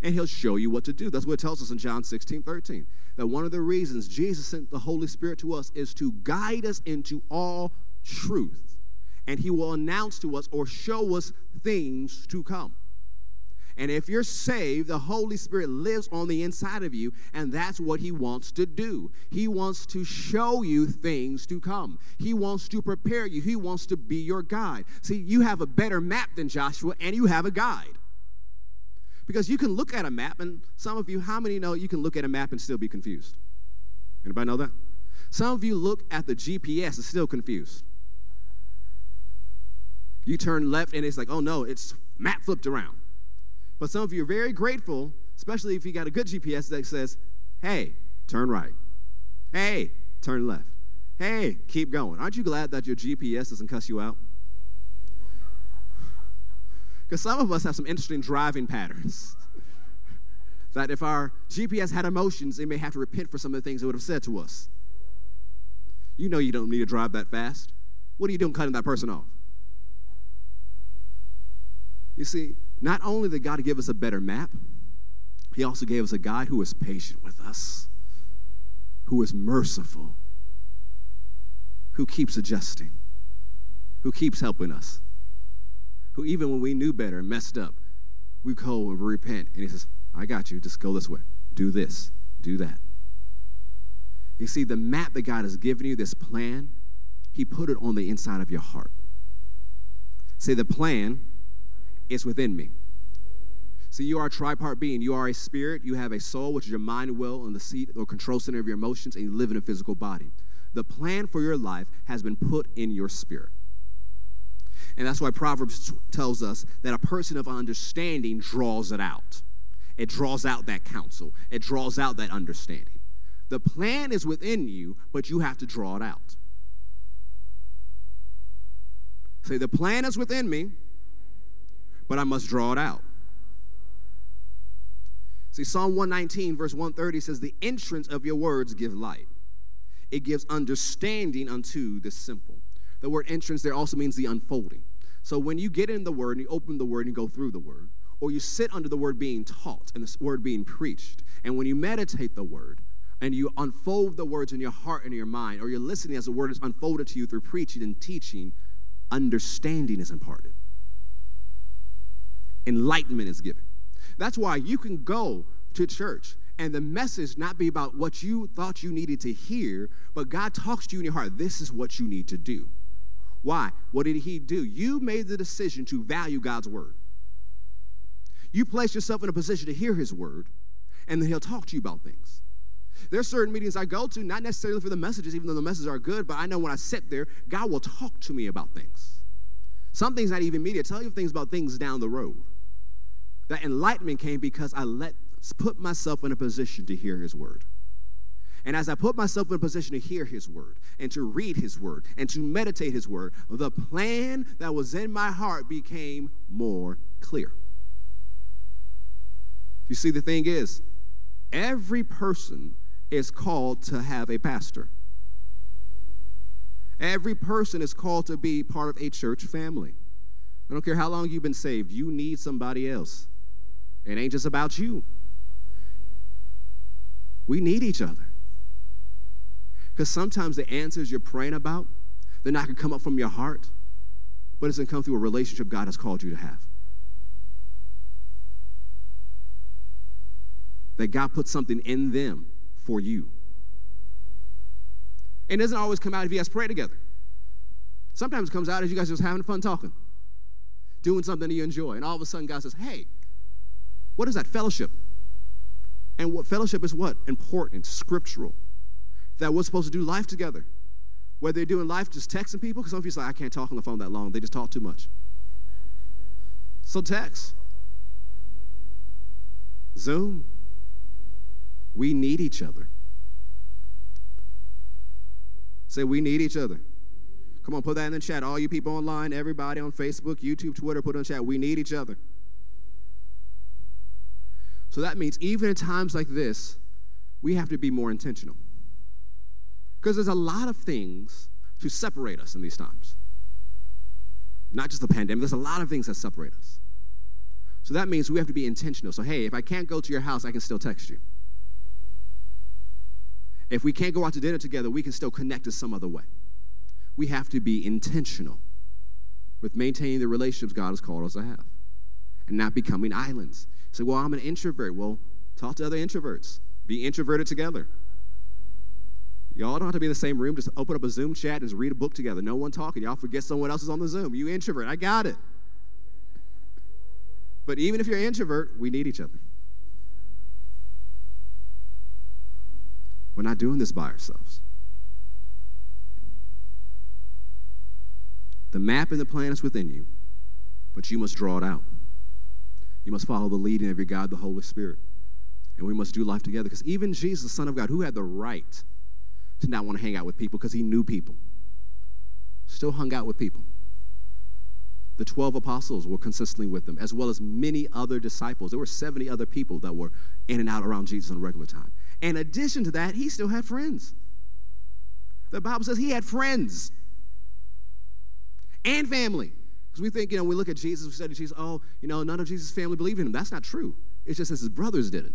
And He'll show you what to do. That's what it tells us in John 16, 13. That one of the reasons Jesus sent the Holy Spirit to us is to guide us into all truth and he will announce to us or show us things to come. And if you're saved, the Holy Spirit lives on the inside of you, and that's what He wants to do. He wants to show you things to come. He wants to prepare you. He wants to be your guide. See, you have a better map than Joshua, and you have a guide. Because you can look at a map, and some of you, how many know you can look at a map and still be confused? Anybody know that? Some of you look at the GPS and still confused. You turn left and it's like, oh no, it's map flipped around. But some of you are very grateful, especially if you got a good GPS that says, hey, turn right. Hey, turn left. Hey, keep going. Aren't you glad that your GPS doesn't cuss you out? Because some of us have some interesting driving patterns. that if our GPS had emotions, it may have to repent for some of the things it would have said to us. You know you don't need to drive that fast. What are you doing cutting that person off? You see, not only did God give us a better map, He also gave us a God who is patient with us, who is merciful, who keeps adjusting, who keeps helping us, who even when we knew better messed up, we and repent. And He says, I got you. Just go this way. Do this. Do that. You see, the map that God has given you, this plan, He put it on the inside of your heart. Say, the plan is within me. See, you are a tripart being. You are a spirit. You have a soul, which is your mind, will, and the seat or control center of your emotions, and you live in a physical body. The plan for your life has been put in your spirit. And that's why Proverbs tells us that a person of understanding draws it out. It draws out that counsel, it draws out that understanding. The plan is within you, but you have to draw it out. Say, the plan is within me, but I must draw it out. See, Psalm 119, verse 130 says, The entrance of your words give light. It gives understanding unto the simple. The word entrance there also means the unfolding. So when you get in the word and you open the word and you go through the word, or you sit under the word being taught and the word being preached, and when you meditate the word and you unfold the words in your heart and your mind, or you're listening as the word is unfolded to you through preaching and teaching, understanding is imparted enlightenment is given. That's why you can go to church and the message not be about what you thought you needed to hear, but God talks to you in your heart. This is what you need to do. Why? What did He do? You made the decision to value God's word. You place yourself in a position to hear His word, and then He'll talk to you about things. There are certain meetings I go to, not necessarily for the messages, even though the messages are good, but I know when I sit there, God will talk to me about things. Some things not even media, tell you things about things down the road. That enlightenment came because I let put myself in a position to hear his word. And as I put myself in a position to hear his word and to read his word and to meditate his word, the plan that was in my heart became more clear. You see, the thing is, every person is called to have a pastor. Every person is called to be part of a church family. I don't care how long you've been saved, you need somebody else. It ain't just about you. We need each other. Because sometimes the answers you're praying about, they're not going to come up from your heart, but it's going to come through a relationship God has called you to have. That God put something in them for you. And it doesn't always come out if you guys pray together. Sometimes it comes out as you guys just having fun talking, doing something that you enjoy. And all of a sudden, God says, Hey, what is that? Fellowship. And what fellowship is what? Important, scriptural. That we're supposed to do life together. Whether they're doing life just texting people, because some people say, I can't talk on the phone that long, they just talk too much. So text. Zoom. We need each other. Say, we need each other. Come on, put that in the chat. All you people online, everybody on Facebook, YouTube, Twitter, put in the chat. We need each other. So that means even in times like this, we have to be more intentional. Because there's a lot of things to separate us in these times. Not just the pandemic, there's a lot of things that separate us. So that means we have to be intentional. So, hey, if I can't go to your house, I can still text you. If we can't go out to dinner together, we can still connect in some other way. We have to be intentional with maintaining the relationships God has called us to have and not becoming islands. Say, well, I'm an introvert. Well, talk to other introverts. Be introverted together. Y'all don't have to be in the same room. Just open up a Zoom chat and just read a book together. No one talking. Y'all forget someone else is on the Zoom. You introvert. I got it. But even if you're an introvert, we need each other. We're not doing this by ourselves. The map and the plan is within you, but you must draw it out. You must follow the leading of your God, the Holy Spirit. And we must do life together. Because even Jesus, the Son of God, who had the right to not want to hang out with people because he knew people, still hung out with people. The 12 apostles were consistently with them, as well as many other disciples. There were 70 other people that were in and out around Jesus on a regular time. In addition to that, he still had friends. The Bible says he had friends and family. Because we think, you know, we look at Jesus, we study Jesus, oh, you know, none of Jesus' family believed in him. That's not true. It's just that his brothers did it.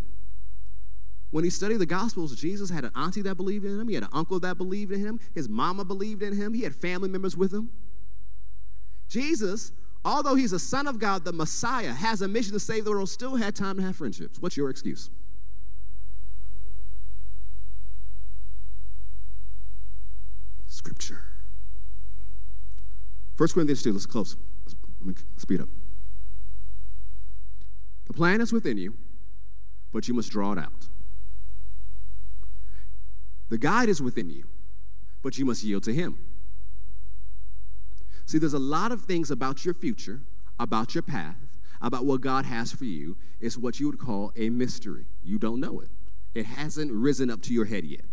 When he studied the Gospels, Jesus had an auntie that believed in him. He had an uncle that believed in him. His mama believed in him. He had family members with him. Jesus, although he's a son of God, the Messiah, has a mission to save the world, still had time to have friendships. What's your excuse? Scripture. 1 Corinthians 2, let's close. Let me speed up. The plan is within you, but you must draw it out. The guide is within you, but you must yield to Him. See, there's a lot of things about your future, about your path, about what God has for you, is what you would call a mystery. You don't know it, it hasn't risen up to your head yet.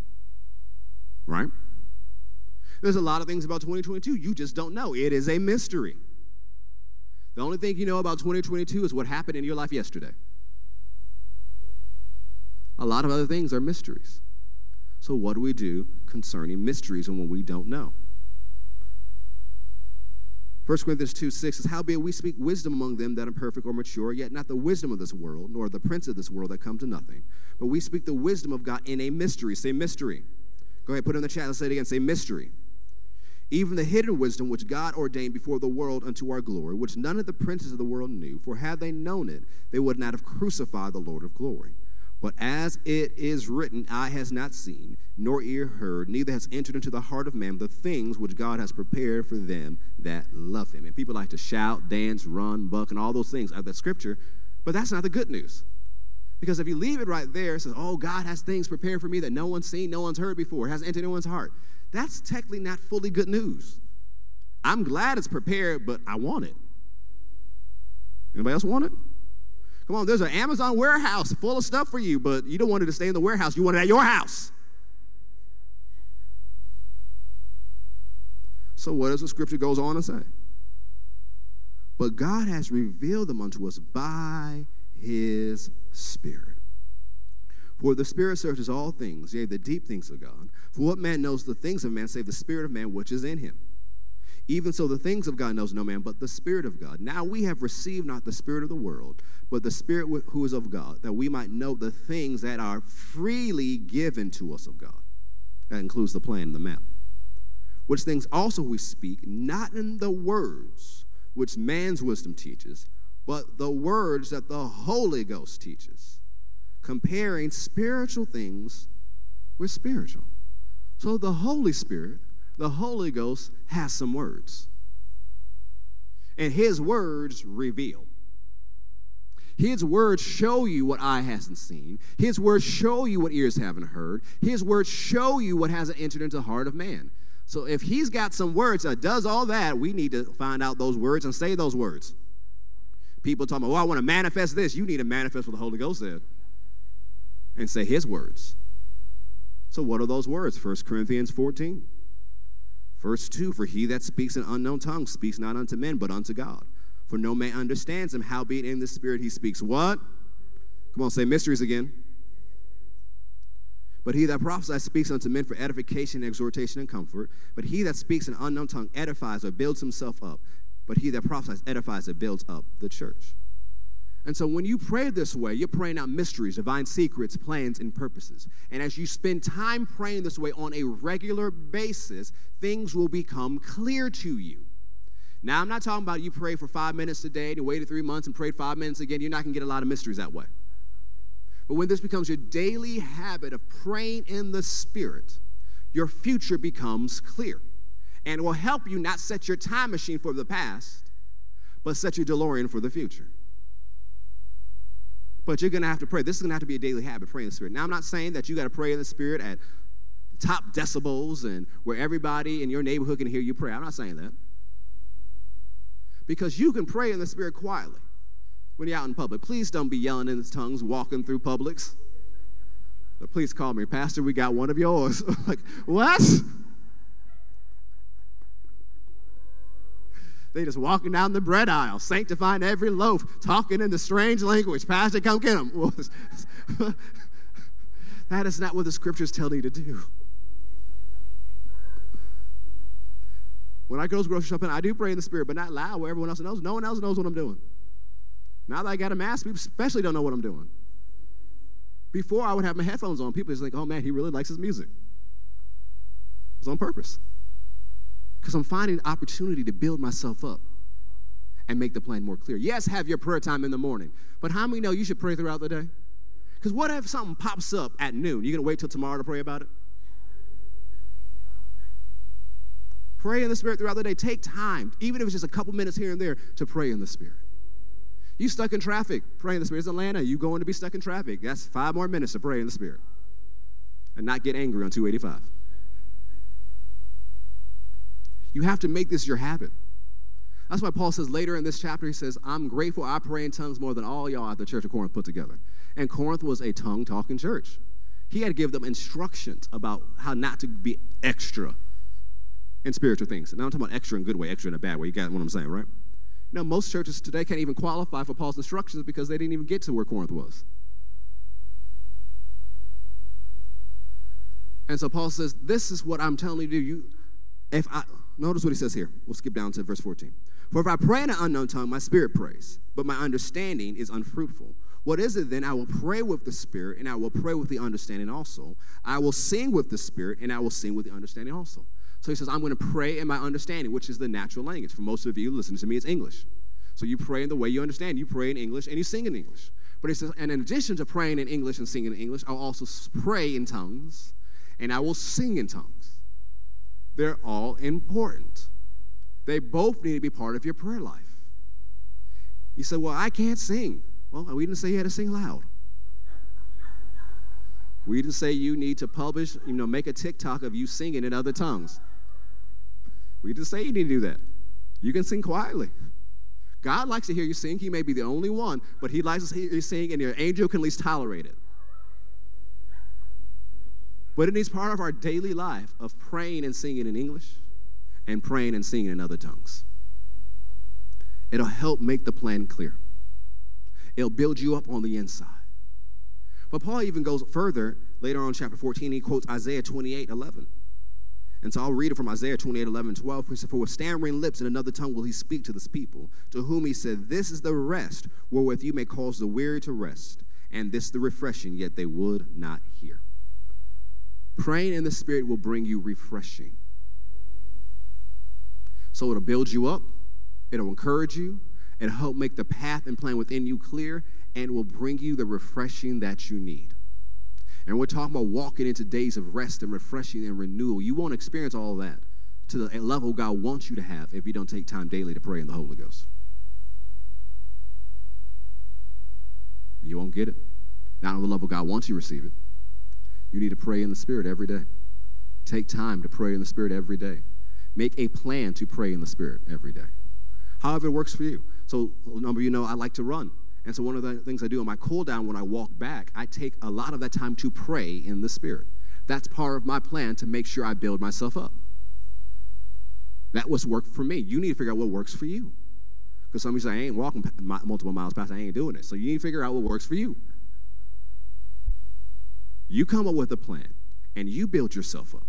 Right? There's a lot of things about 2022 you just don't know. It is a mystery. The only thing you know about 2022 is what happened in your life yesterday. A lot of other things are mysteries. So, what do we do concerning mysteries and when we don't know? 1 Corinthians 2 6 says, Howbeit we speak wisdom among them that are perfect or mature, yet not the wisdom of this world, nor the prince of this world that come to nothing. But we speak the wisdom of God in a mystery. Say mystery. Go ahead, put it in the chat. Let's say it again. Say mystery even the hidden wisdom which God ordained before the world unto our glory, which none of the princes of the world knew. For had they known it, they would not have crucified the Lord of glory. But as it is written, eye has not seen, nor ear heard, neither has entered into the heart of man the things which God has prepared for them that love him. And people like to shout, dance, run, buck, and all those things out of that scripture, but that's not the good news. Because if you leave it right there, it says, Oh, God has things prepared for me that no one's seen, no one's heard before, it hasn't entered anyone's heart that's technically not fully good news. I'm glad it's prepared, but I want it. Anybody else want it? Come on, there's an Amazon warehouse full of stuff for you, but you don't want it to stay in the warehouse. You want it at your house. So, what does the scripture goes on to say? But God has revealed them unto us by his Spirit. For the Spirit searches all things, yea, the deep things of God. For what man knows the things of man, save the Spirit of man which is in him? Even so, the things of God knows no man but the Spirit of God. Now we have received not the Spirit of the world, but the Spirit who is of God, that we might know the things that are freely given to us of God. That includes the plan the map. Which things also we speak, not in the words which man's wisdom teaches, but the words that the Holy Ghost teaches comparing spiritual things with spiritual. So the Holy Spirit, the Holy Ghost, has some words. And his words reveal. His words show you what eye hasn't seen. His words show you what ears haven't heard. His words show you what hasn't entered into the heart of man. So if he's got some words that does all that, we need to find out those words and say those words. People talking about, oh, I want to manifest this. You need to manifest what the Holy Ghost said and say his words. So, what are those words? 1 Corinthians 14. Verse 2 For he that speaks in unknown tongues speaks not unto men, but unto God. For no man understands him, howbeit in the Spirit he speaks what? Come on, say mysteries again. But he that prophesies speaks unto men for edification, exhortation, and comfort. But he that speaks in unknown tongue edifies or builds himself up. But he that prophesies edifies or builds up the church. And so when you pray this way, you're praying out mysteries, divine secrets, plans, and purposes. And as you spend time praying this way on a regular basis, things will become clear to you. Now, I'm not talking about you pray for five minutes a day and waited three months and prayed five minutes again. You're not going to get a lot of mysteries that way. But when this becomes your daily habit of praying in the Spirit, your future becomes clear. And will help you not set your time machine for the past, but set your DeLorean for the future. But you're going to have to pray. This is going to have to be a daily habit, praying in the Spirit. Now, I'm not saying that you got to pray in the Spirit at top decibels and where everybody in your neighborhood can hear you pray. I'm not saying that. Because you can pray in the Spirit quietly when you're out in public. Please don't be yelling in tongues walking through Publix. Please call me, Pastor, we got one of yours. like, what? They just walking down the bread aisle, sanctifying every loaf, talking in the strange language. Pastor, come get them. that is not what the scriptures tell you to do. When I go to grocery shopping, I do pray in the spirit, but not loud where everyone else knows. No one else knows what I'm doing. Now that I got a mask, people especially don't know what I'm doing. Before I would have my headphones on, people just think, oh man, he really likes his music. It's on purpose because I'm finding opportunity to build myself up and make the plan more clear. Yes, have your prayer time in the morning, but how many know you should pray throughout the day? Because what if something pops up at noon? You gonna wait till tomorrow to pray about it? Pray in the Spirit throughout the day. Take time, even if it's just a couple minutes here and there, to pray in the Spirit. You stuck in traffic, pray in the Spirit. It's Atlanta. You going to be stuck in traffic. That's five more minutes to pray in the Spirit and not get angry on 285. You have to make this your habit. That's why Paul says later in this chapter, he says, I'm grateful I pray in tongues more than all y'all at the church of Corinth put together. And Corinth was a tongue talking church. He had to give them instructions about how not to be extra in spiritual things. Now I'm talking about extra in a good way, extra in a bad way. You got what I'm saying, right? You know, most churches today can't even qualify for Paul's instructions because they didn't even get to where Corinth was. And so Paul says, This is what I'm telling you to do. You, if I, Notice what he says here. We'll skip down to verse 14. For if I pray in an unknown tongue, my spirit prays, but my understanding is unfruitful. What is it then? I will pray with the spirit, and I will pray with the understanding also. I will sing with the spirit, and I will sing with the understanding also. So he says, I'm going to pray in my understanding, which is the natural language. For most of you listening to me, it's English. So you pray in the way you understand. You pray in English and you sing in English. But he says, and in addition to praying in English and singing in English, I'll also pray in tongues, and I will sing in tongues. They're all important. They both need to be part of your prayer life. You say, Well, I can't sing. Well, we didn't say you had to sing loud. We didn't say you need to publish, you know, make a TikTok of you singing in other tongues. We didn't say you need to do that. You can sing quietly. God likes to hear you sing. He may be the only one, but He likes to hear you sing, and your angel can at least tolerate it. But it needs part of our daily life of praying and singing in English and praying and singing in other tongues. It'll help make the plan clear. It'll build you up on the inside. But Paul even goes further later on chapter 14. He quotes Isaiah 28 11. And so I'll read it from Isaiah 28 11 12. He said, For with stammering lips and another tongue will he speak to this people, to whom he said, This is the rest wherewith you may cause the weary to rest, and this the refreshing, yet they would not hear. Praying in the Spirit will bring you refreshing. So it'll build you up, it'll encourage you, it'll help make the path and plan within you clear, and will bring you the refreshing that you need. And we're talking about walking into days of rest and refreshing and renewal. You won't experience all that to the level God wants you to have if you don't take time daily to pray in the Holy Ghost. You won't get it. Not on the level God wants you to receive it. You need to pray in the Spirit every day. Take time to pray in the Spirit every day. Make a plan to pray in the Spirit every day. However, it works for you. So, a number you know I like to run. And so, one of the things I do on my cool down when I walk back, I take a lot of that time to pray in the Spirit. That's part of my plan to make sure I build myself up. That was worked for me. You need to figure out what works for you. Because some of you say, I ain't walking multiple miles past, I ain't doing it. So, you need to figure out what works for you. You come up with a plan and you build yourself up.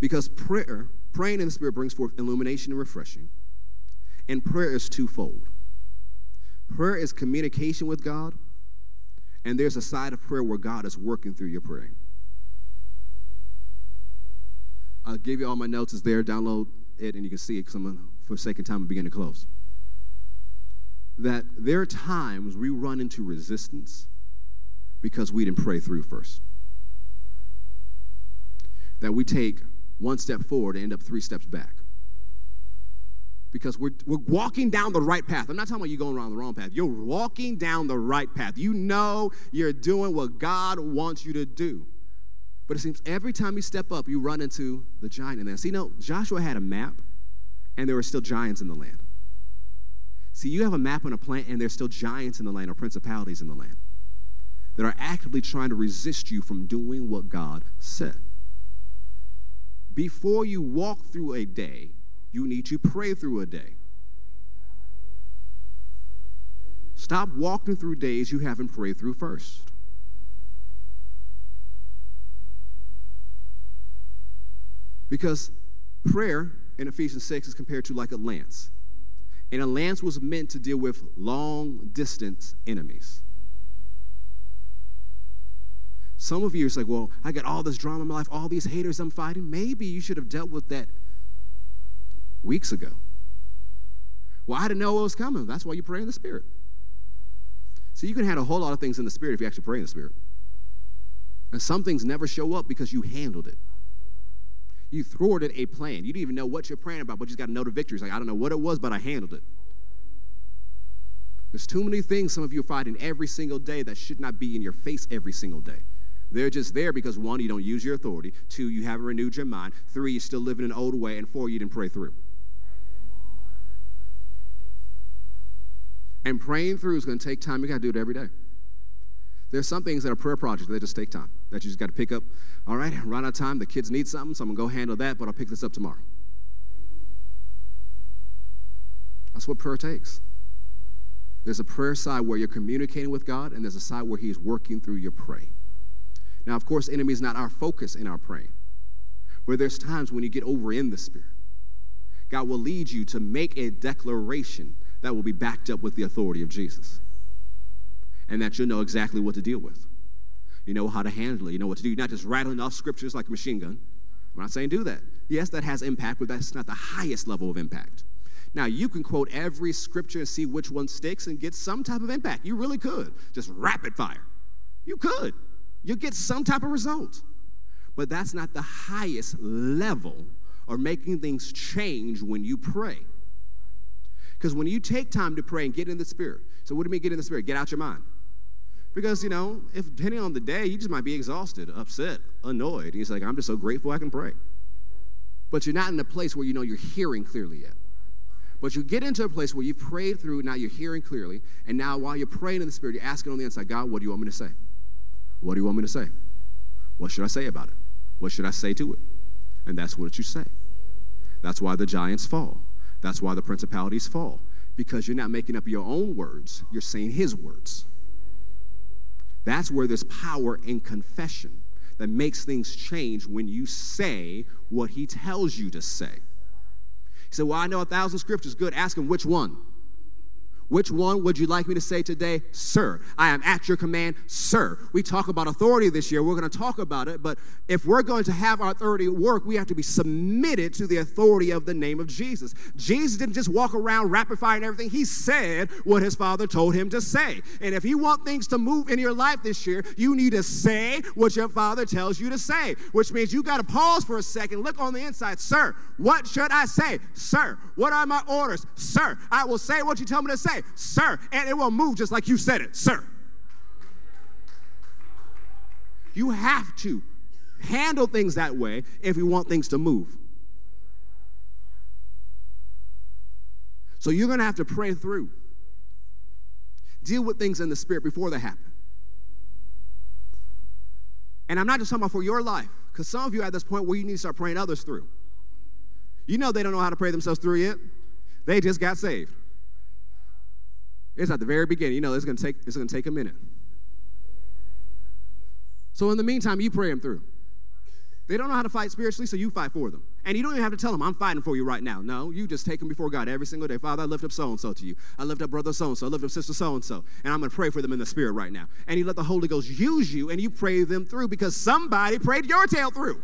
Because prayer, praying in the Spirit brings forth illumination and refreshing. And prayer is twofold. Prayer is communication with God, and there's a side of prayer where God is working through your praying. I'll give you all my notes. It's there. Download it, and you can see it because I'm, for the of time, I'm beginning to close. That there are times we run into resistance because we didn't pray through first. That we take one step forward and end up three steps back. Because we're, we're walking down the right path. I'm not talking about you going around the wrong path. You're walking down the right path. You know you're doing what God wants you to do. But it seems every time you step up, you run into the giant in there. See, no, Joshua had a map, and there were still giants in the land. See, you have a map and a plan, and there's still giants in the land or principalities in the land that are actively trying to resist you from doing what God said. Before you walk through a day, you need to pray through a day. Stop walking through days you haven't prayed through first. Because prayer in Ephesians 6 is compared to like a lance. And a lance was meant to deal with long distance enemies. Some of you are like, well, I got all this drama in my life, all these haters I'm fighting. Maybe you should have dealt with that weeks ago. Well, I didn't know what was coming. That's why you pray in the Spirit. So you can handle a whole lot of things in the Spirit if you actually pray in the Spirit. And some things never show up because you handled it. You thwarted a plan. You didn't even know what you're praying about, but you just got to know the victory. It's like, I don't know what it was, but I handled it. There's too many things some of you are fighting every single day that should not be in your face every single day. They're just there because one, you don't use your authority. Two, you haven't renewed your mind. Three, you still live in an old way. And four, you didn't pray through. And praying through is going to take time. You got to do it every day. There's some things that are prayer projects that just take time. That you just got to pick up. All right, run out of time. The kids need something, so I'm going to go handle that, but I'll pick this up tomorrow. That's what prayer takes. There's a prayer side where you're communicating with God, and there's a side where He's working through your praying. Now, of course, enemy is not our focus in our praying, but there's times when you get over in the Spirit. God will lead you to make a declaration that will be backed up with the authority of Jesus, and that you'll know exactly what to deal with. You know how to handle it. You know what to do. You're not just rattling off scriptures like a machine gun. I'm not saying do that. Yes, that has impact, but that's not the highest level of impact. Now, you can quote every scripture and see which one sticks and get some type of impact. You really could. Just rapid fire. You could. You'll get some type of result. But that's not the highest level of making things change when you pray. Because when you take time to pray and get in the Spirit, so what do you mean get in the Spirit? Get out your mind. Because, you know, if depending on the day, you just might be exhausted, upset, annoyed. He's like, I'm just so grateful I can pray. But you're not in a place where you know you're hearing clearly yet. But you get into a place where you've prayed through, now you're hearing clearly, and now while you're praying in the Spirit, you're asking on the inside, God, what do you want me to say? What do you want me to say? What should I say about it? What should I say to it? And that's what you say. That's why the giants fall. That's why the principalities fall. Because you're not making up your own words, you're saying his words. That's where there's power in confession that makes things change when you say what he tells you to say. He said, Well, I know a thousand scriptures. Good. Ask him which one. Which one would you like me to say today? Sir. I am at your command, sir. We talk about authority this year. We're going to talk about it, but if we're going to have our authority work, we have to be submitted to the authority of the name of Jesus. Jesus didn't just walk around rapid fire and everything. He said what his father told him to say. And if you want things to move in your life this year, you need to say what your father tells you to say, which means you got to pause for a second, look on the inside. Sir, what should I say? Sir, what are my orders? Sir, I will say what you tell me to say sir, and it will move just like you said it, sir. You have to handle things that way if you want things to move. So you're going to have to pray through. Deal with things in the spirit before they happen. And I'm not just talking about for your life, because some of you at this point where you need to start praying others through. You know they don't know how to pray themselves through yet. They just got saved. It's at the very beginning. You know, it's to take, it's to take a minute. So in the meantime, you pray them through. They don't know how to fight spiritually, so you fight for them. And you don't even have to tell them, I'm fighting for you right now. No, you just take them before God every single day. Father, I lift up so and so to you. I lift up brother so and so. I lift up sister so and so. And I'm going to pray for them in the spirit right now. And you let the Holy Ghost use you and you pray them through because somebody prayed your tail through.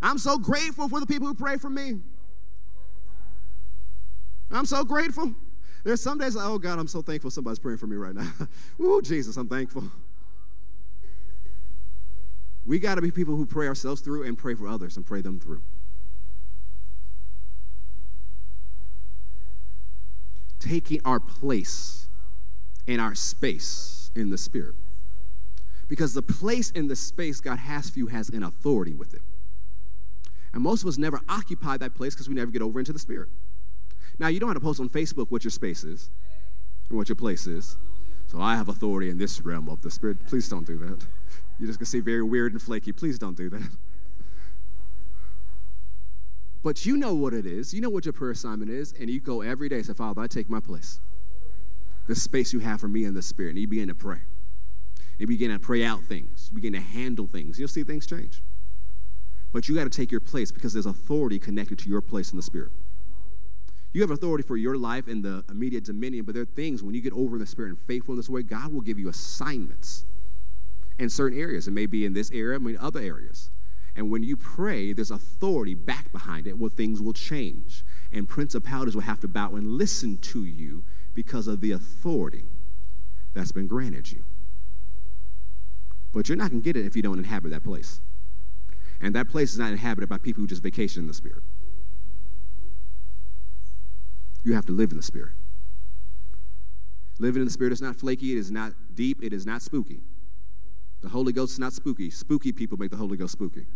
I'm so grateful for the people who pray for me. I'm so grateful. There's some days, like, oh God, I'm so thankful somebody's praying for me right now. Ooh, Jesus, I'm thankful. We got to be people who pray ourselves through and pray for others and pray them through. Taking our place in our space in the Spirit. Because the place in the space God has for you has an authority with it. And most of us never occupy that place because we never get over into the Spirit. Now, you don't have to post on Facebook what your space is and what your place is. So I have authority in this realm of the Spirit. Please don't do that. You're just going to see very weird and flaky. Please don't do that. But you know what it is. You know what your prayer assignment is. And you go every day and say, Father, I take my place. The space you have for me in the Spirit. And you begin to pray. You begin to pray out things. You begin to handle things. You'll see things change. But you got to take your place because there's authority connected to your place in the Spirit. You have authority for your life in the immediate dominion, but there are things when you get over in the spirit and faithful in this way, God will give you assignments in certain areas. It may be in this area, I mean other areas. And when you pray, there's authority back behind it where things will change. And principalities will have to bow and listen to you because of the authority that's been granted you. But you're not going to get it if you don't inhabit that place. And that place is not inhabited by people who just vacation in the Spirit. You have to live in the Spirit. Living in the Spirit is not flaky, it is not deep, it is not spooky. The Holy Ghost is not spooky. Spooky people make the Holy Ghost spooky.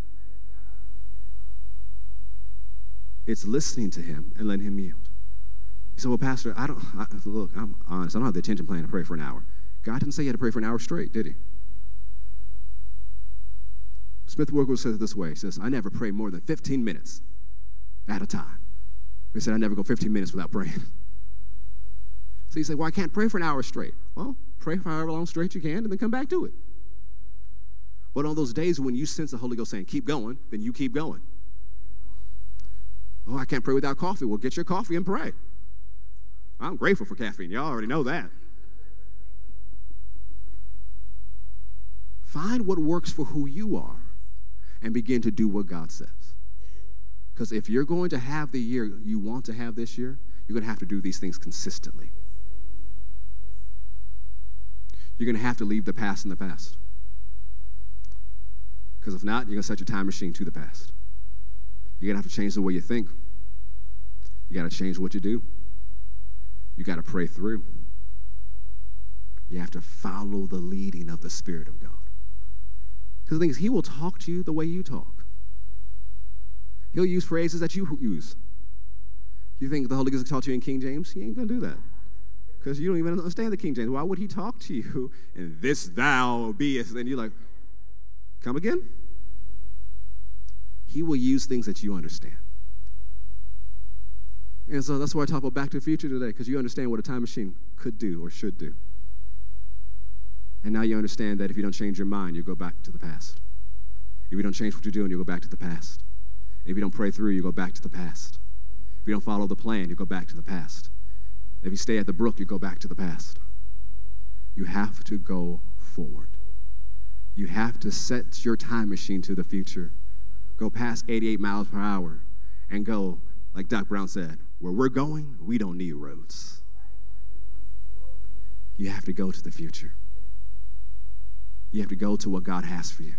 It's listening to Him and letting Him yield. He said, Well, Pastor, I don't, I, look, I'm honest. I don't have the attention plan to pray for an hour. God didn't say you had to pray for an hour straight, did He? Smith Wigglesworth says it this way He says, I never pray more than 15 minutes at a time. He said, I never go 15 minutes without praying. So you say, Well, I can't pray for an hour straight. Well, pray for however long straight you can and then come back to it. But on those days when you sense the Holy Ghost saying, Keep going, then you keep going. Oh, I can't pray without coffee. Well, get your coffee and pray. I'm grateful for caffeine. Y'all already know that. Find what works for who you are and begin to do what God says. Because if you're going to have the year you want to have this year, you're going to have to do these things consistently. You're going to have to leave the past in the past. Because if not, you're going to set your time machine to the past. You're going to have to change the way you think. You got to change what you do. You got to pray through. You have to follow the leading of the Spirit of God. Because the thing is, He will talk to you the way you talk. He'll use phrases that you use. You think the Holy Ghost will talk to you in King James? He ain't going to do that. Because you don't even understand the King James. Why would he talk to you and this thou beest? And you're like, come again? He will use things that you understand. And so that's why I talk about Back to the Future today, because you understand what a time machine could do or should do. And now you understand that if you don't change your mind, you go back to the past. If you don't change what you're doing, you go back to the past. If you don't pray through, you go back to the past. If you don't follow the plan, you go back to the past. If you stay at the brook, you go back to the past. You have to go forward. You have to set your time machine to the future. Go past 88 miles per hour and go, like Doc Brown said, where we're going, we don't need roads. You have to go to the future. You have to go to what God has for you.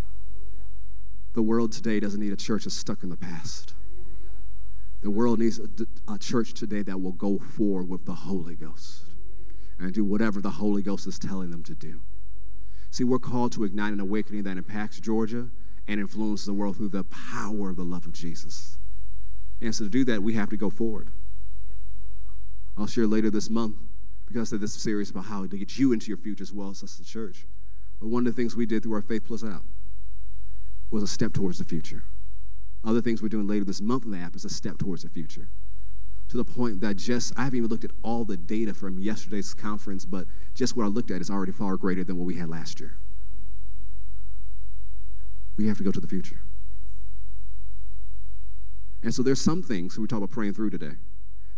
The world today doesn't need a church that's stuck in the past. The world needs a, a, church today that will go forward with the Holy Ghost and do whatever the Holy Ghost is telling them to do. See, we're called to ignite an awakening that impacts Georgia and influences the world through the power of the love of Jesus. And so to do that, we have to go forward. I'll share later this month because of this series about how to get you into your future as well as us, the church. But one of the things we did through our Faith Plus app was a step towards the future. Other things we're doing later this month in the app is a step towards the future. To the point that just, I haven't even looked at all the data from yesterday's conference, but just what I looked at is already far greater than what we had last year. We have to go to the future. And so there's some things, we talk about praying through today.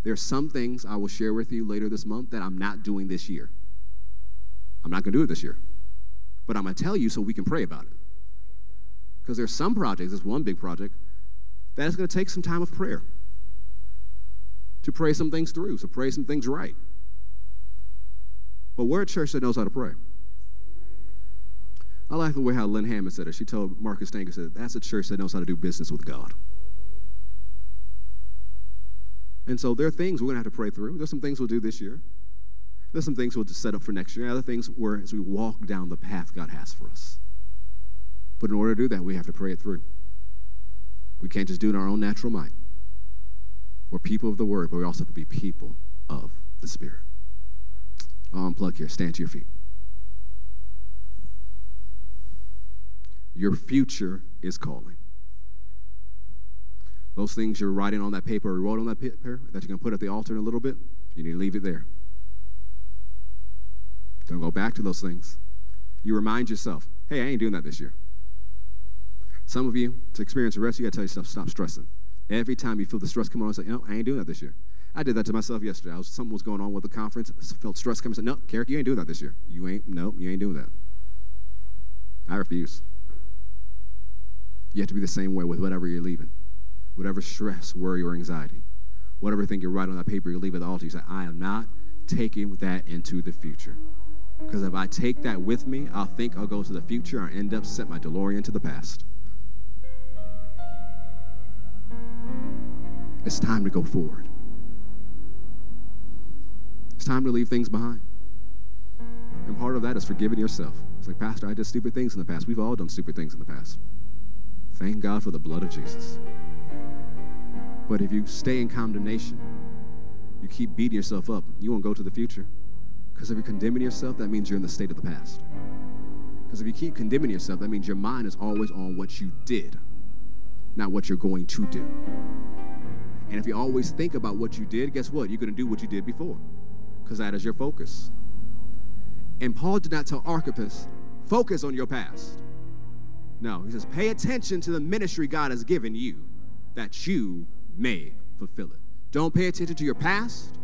There are some things I will share with you later this month that I'm not doing this year. I'm not going to do it this year. But I'm going to tell you so we can pray about it. Because there's some projects, there's one big project, that is going to take some time of prayer to pray some things through, to pray some things right. But we're a church that knows how to pray. I like the way how Lynne Hammond said it. She told Marcus Stanger, said, that's a church that knows how to do business with God. And so there are things we're going to have to pray through. There's some things we'll do this year. There's some things we'll just set up for next year. Other things where as we walk down the path God has for us. But in order to do that, we have to pray it through. We can't just do it in our own natural might. We're people of the word, but we also have to be people of the Spirit. I'll unplug here. Stand to your feet. Your future is calling. Those things you're writing on that paper or wrote on that paper that you're going to put at the altar in a little bit, you need to leave it there. Don't go back to those things. You remind yourself, hey, I ain't doing that this year. Some of you, to experience the rest, you got to tell yourself, stop stressing. Every time you feel the stress come on, I say, you know, I ain't doing that this year. I did that to myself yesterday. I was, something was going on with the conference. I felt stress coming. I said, no, Carrick, you ain't doing that this year. You ain't, no, you ain't doing that. I refuse. You have to be the same way with whatever you're leaving. Whatever stress, worry, or anxiety. Whatever thing you write on that paper, you leave at the altar. You say, I am not taking that into the future. Because if I take that with me, I'll think I'll go to the future and end up set my DeLorean to the past. It's time to go forward. It's time to leave things behind. And part of that is forgiving yourself. It's like, Pastor, I did stupid things in the past. We've all done stupid things in the past. Thank God for the blood of Jesus. But if you stay in condemnation, you keep beating yourself up, you won't go to the future. Because if you're condemning yourself, that means you're in the state of the past. Because if you keep condemning yourself, that means your mind is always on what you did, not what you're going to do. And if you always think about what you did, guess what? You're going to do what you did before, because that is your focus. And Paul did not tell Archippus, focus on your past. No, he says, pay attention to the ministry God has given you that you may fulfill it. Don't pay attention to your past.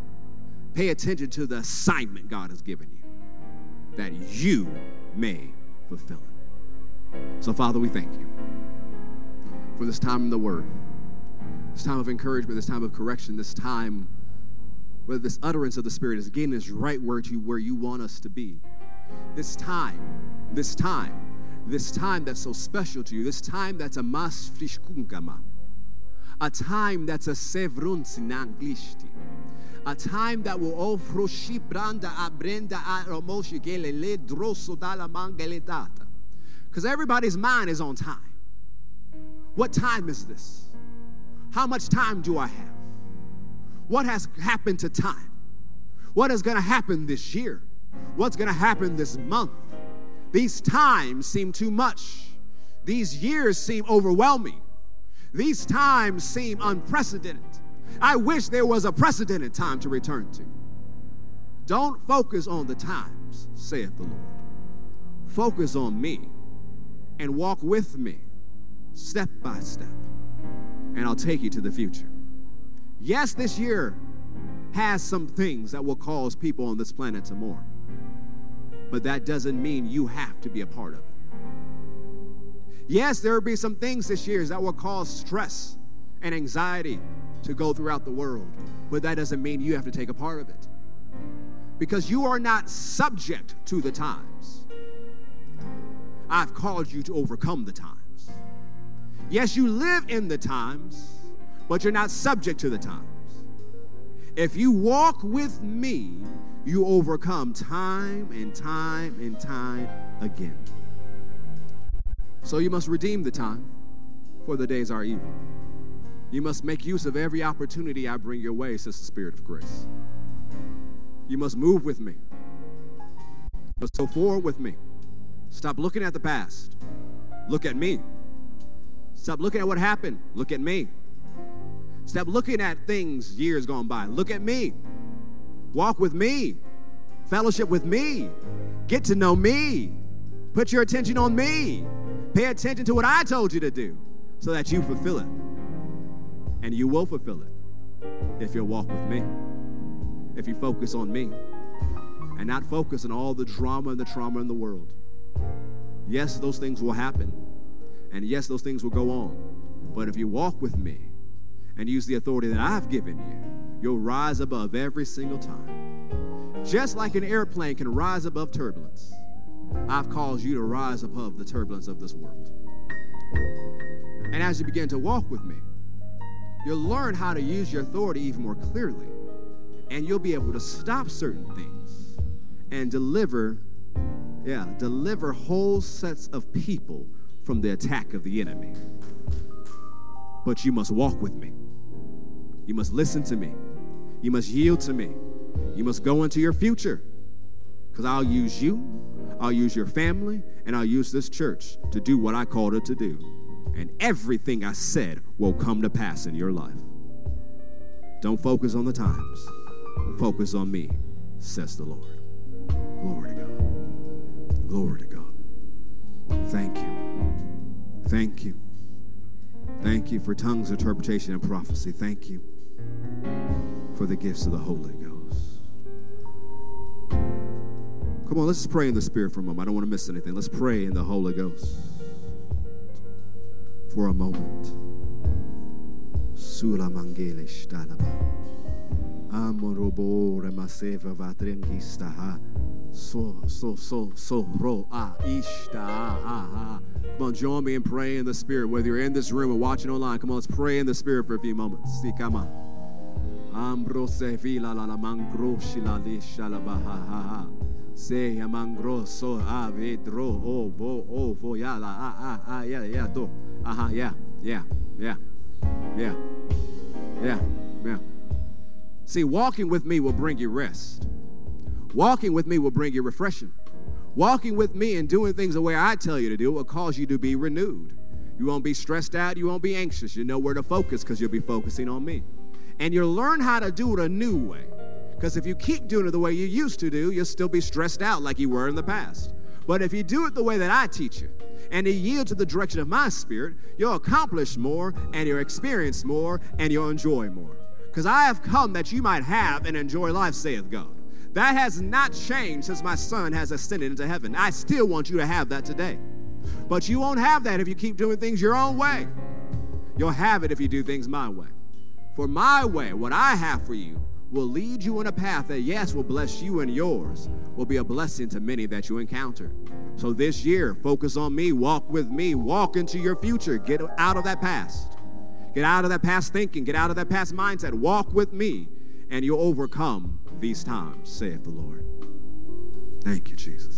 Pay attention to the assignment God has given you that you may fulfill it. So, Father, we thank you for this time in the Word, this time of encouragement, this time of correction, this time where this utterance of the Spirit is getting us right where, to, where you want us to be. This time, this time, this time that's so special to you, this time that's a mas friskungama, a time that's a sevrunsinanglishti a time that will ofro branda abrenda aromoshi gelele drosso dalla mangeletata. Because everybody's mind is on time. What time is this? How much time do I have? What has happened to time? What is going to happen this year? What's going to happen this month? These times seem too much. These years seem overwhelming. These times seem unprecedented. I wish there was a precedented time to return to. Don't focus on the times, saith the Lord. Focus on me and walk with me step by step, and I'll take you to the future. Yes, this year has some things that will cause people on this planet to mourn, but that doesn't mean you have to be a part of it. Yes, there will be some things this year that will cause stress and anxiety to go throughout the world, but that doesn't mean you have to take a part of it. Because you are not subject to the times. I've called you to overcome the times. Yes, you live in the times, but you're not subject to the times. If you walk with me, you overcome time and time and time again. So you must redeem the time, for the days are evil. You must make use of every opportunity I bring your way, says the Spirit of grace. You must move with me. You must go forward with me. Stop looking at the past. Look at me. Stop looking at what happened. Look at me. Stop looking at things years gone by. Look at me. Walk with me. Fellowship with me. Get to know me. Put your attention on me. Pay attention to what I told you to do so that you fulfill it. And you will fulfill it if you'll walk with me, if you focus on me, and not focus on all the drama and the trauma in the world. Yes, those things will happen. And yes, those things will go on. But if you walk with me and use the authority that I've given you, you'll rise above every single time. Just like an airplane can rise above turbulence, I've caused you to rise above the turbulence of this world. And as you begin to walk with me, you'll learn how to use your authority even more clearly. And you'll be able to stop certain things and deliver, yeah, deliver whole sets of people from the attack of the enemy. But you must walk with me. You must listen to me. You must yield to me. You must go into your future because I'll use you I'll use your family, and I'll use this church to do what I called it to do. And everything I said will come to pass in your life. Don't focus on the times, focus on me, says the Lord. Glory to God. Glory to God. Thank you. Thank you. Thank you for tongues, interpretation, and prophecy. Thank you for the gifts of the Holy Ghost. Come on, let's pray in the Spirit for a moment. I don't want to miss anything. Let's pray in the Holy Ghost for a moment. Sula. Amorobo remaseva So, so, so, so, ro, ishta, ah. Come on, join me in praying in the Spirit. Whether you're in this room or watching online, come on, let's pray in the Spirit for a few moments. See, come on. Ambrose vila la la mangro shila li shalaba ha ha ha. Se yamangroso avedro o bo o vo ya la ah ah ah yeah yeah do aha yeah yeah yeah yeah yeah yeah. See, walking with me will bring you rest. Walking with me will bring you refreshing. Walking with me and doing things the way I tell you to do will cause you to be renewed. You won't be stressed out. You won't be anxious. You know where to focus because you'll be focusing on me. And you'll learn how to do it a new way. Because if you keep doing it the way you used to do, you'll still be stressed out like you were in the past. But if you do it the way that I teach you, and you yield to the direction of my spirit, you'll accomplish more, and you'll experience more, and you'll enjoy more. Because I have come that you might have and enjoy life, saith God. That has not changed since my son has ascended into heaven. I still want you to have that today. But you won't have that if you keep doing things your own way. You'll have it if you do things my way. For my way, what I have for you, will lead you in a path that, yes, will bless you and yours, will be a blessing to many that you encounter. So this year, focus on me, walk with me, walk into your future, get out of that past. Get out of that past thinking, get out of that past mindset, walk with me, and you'll overcome these times, saith the Lord. Thank you, Jesus.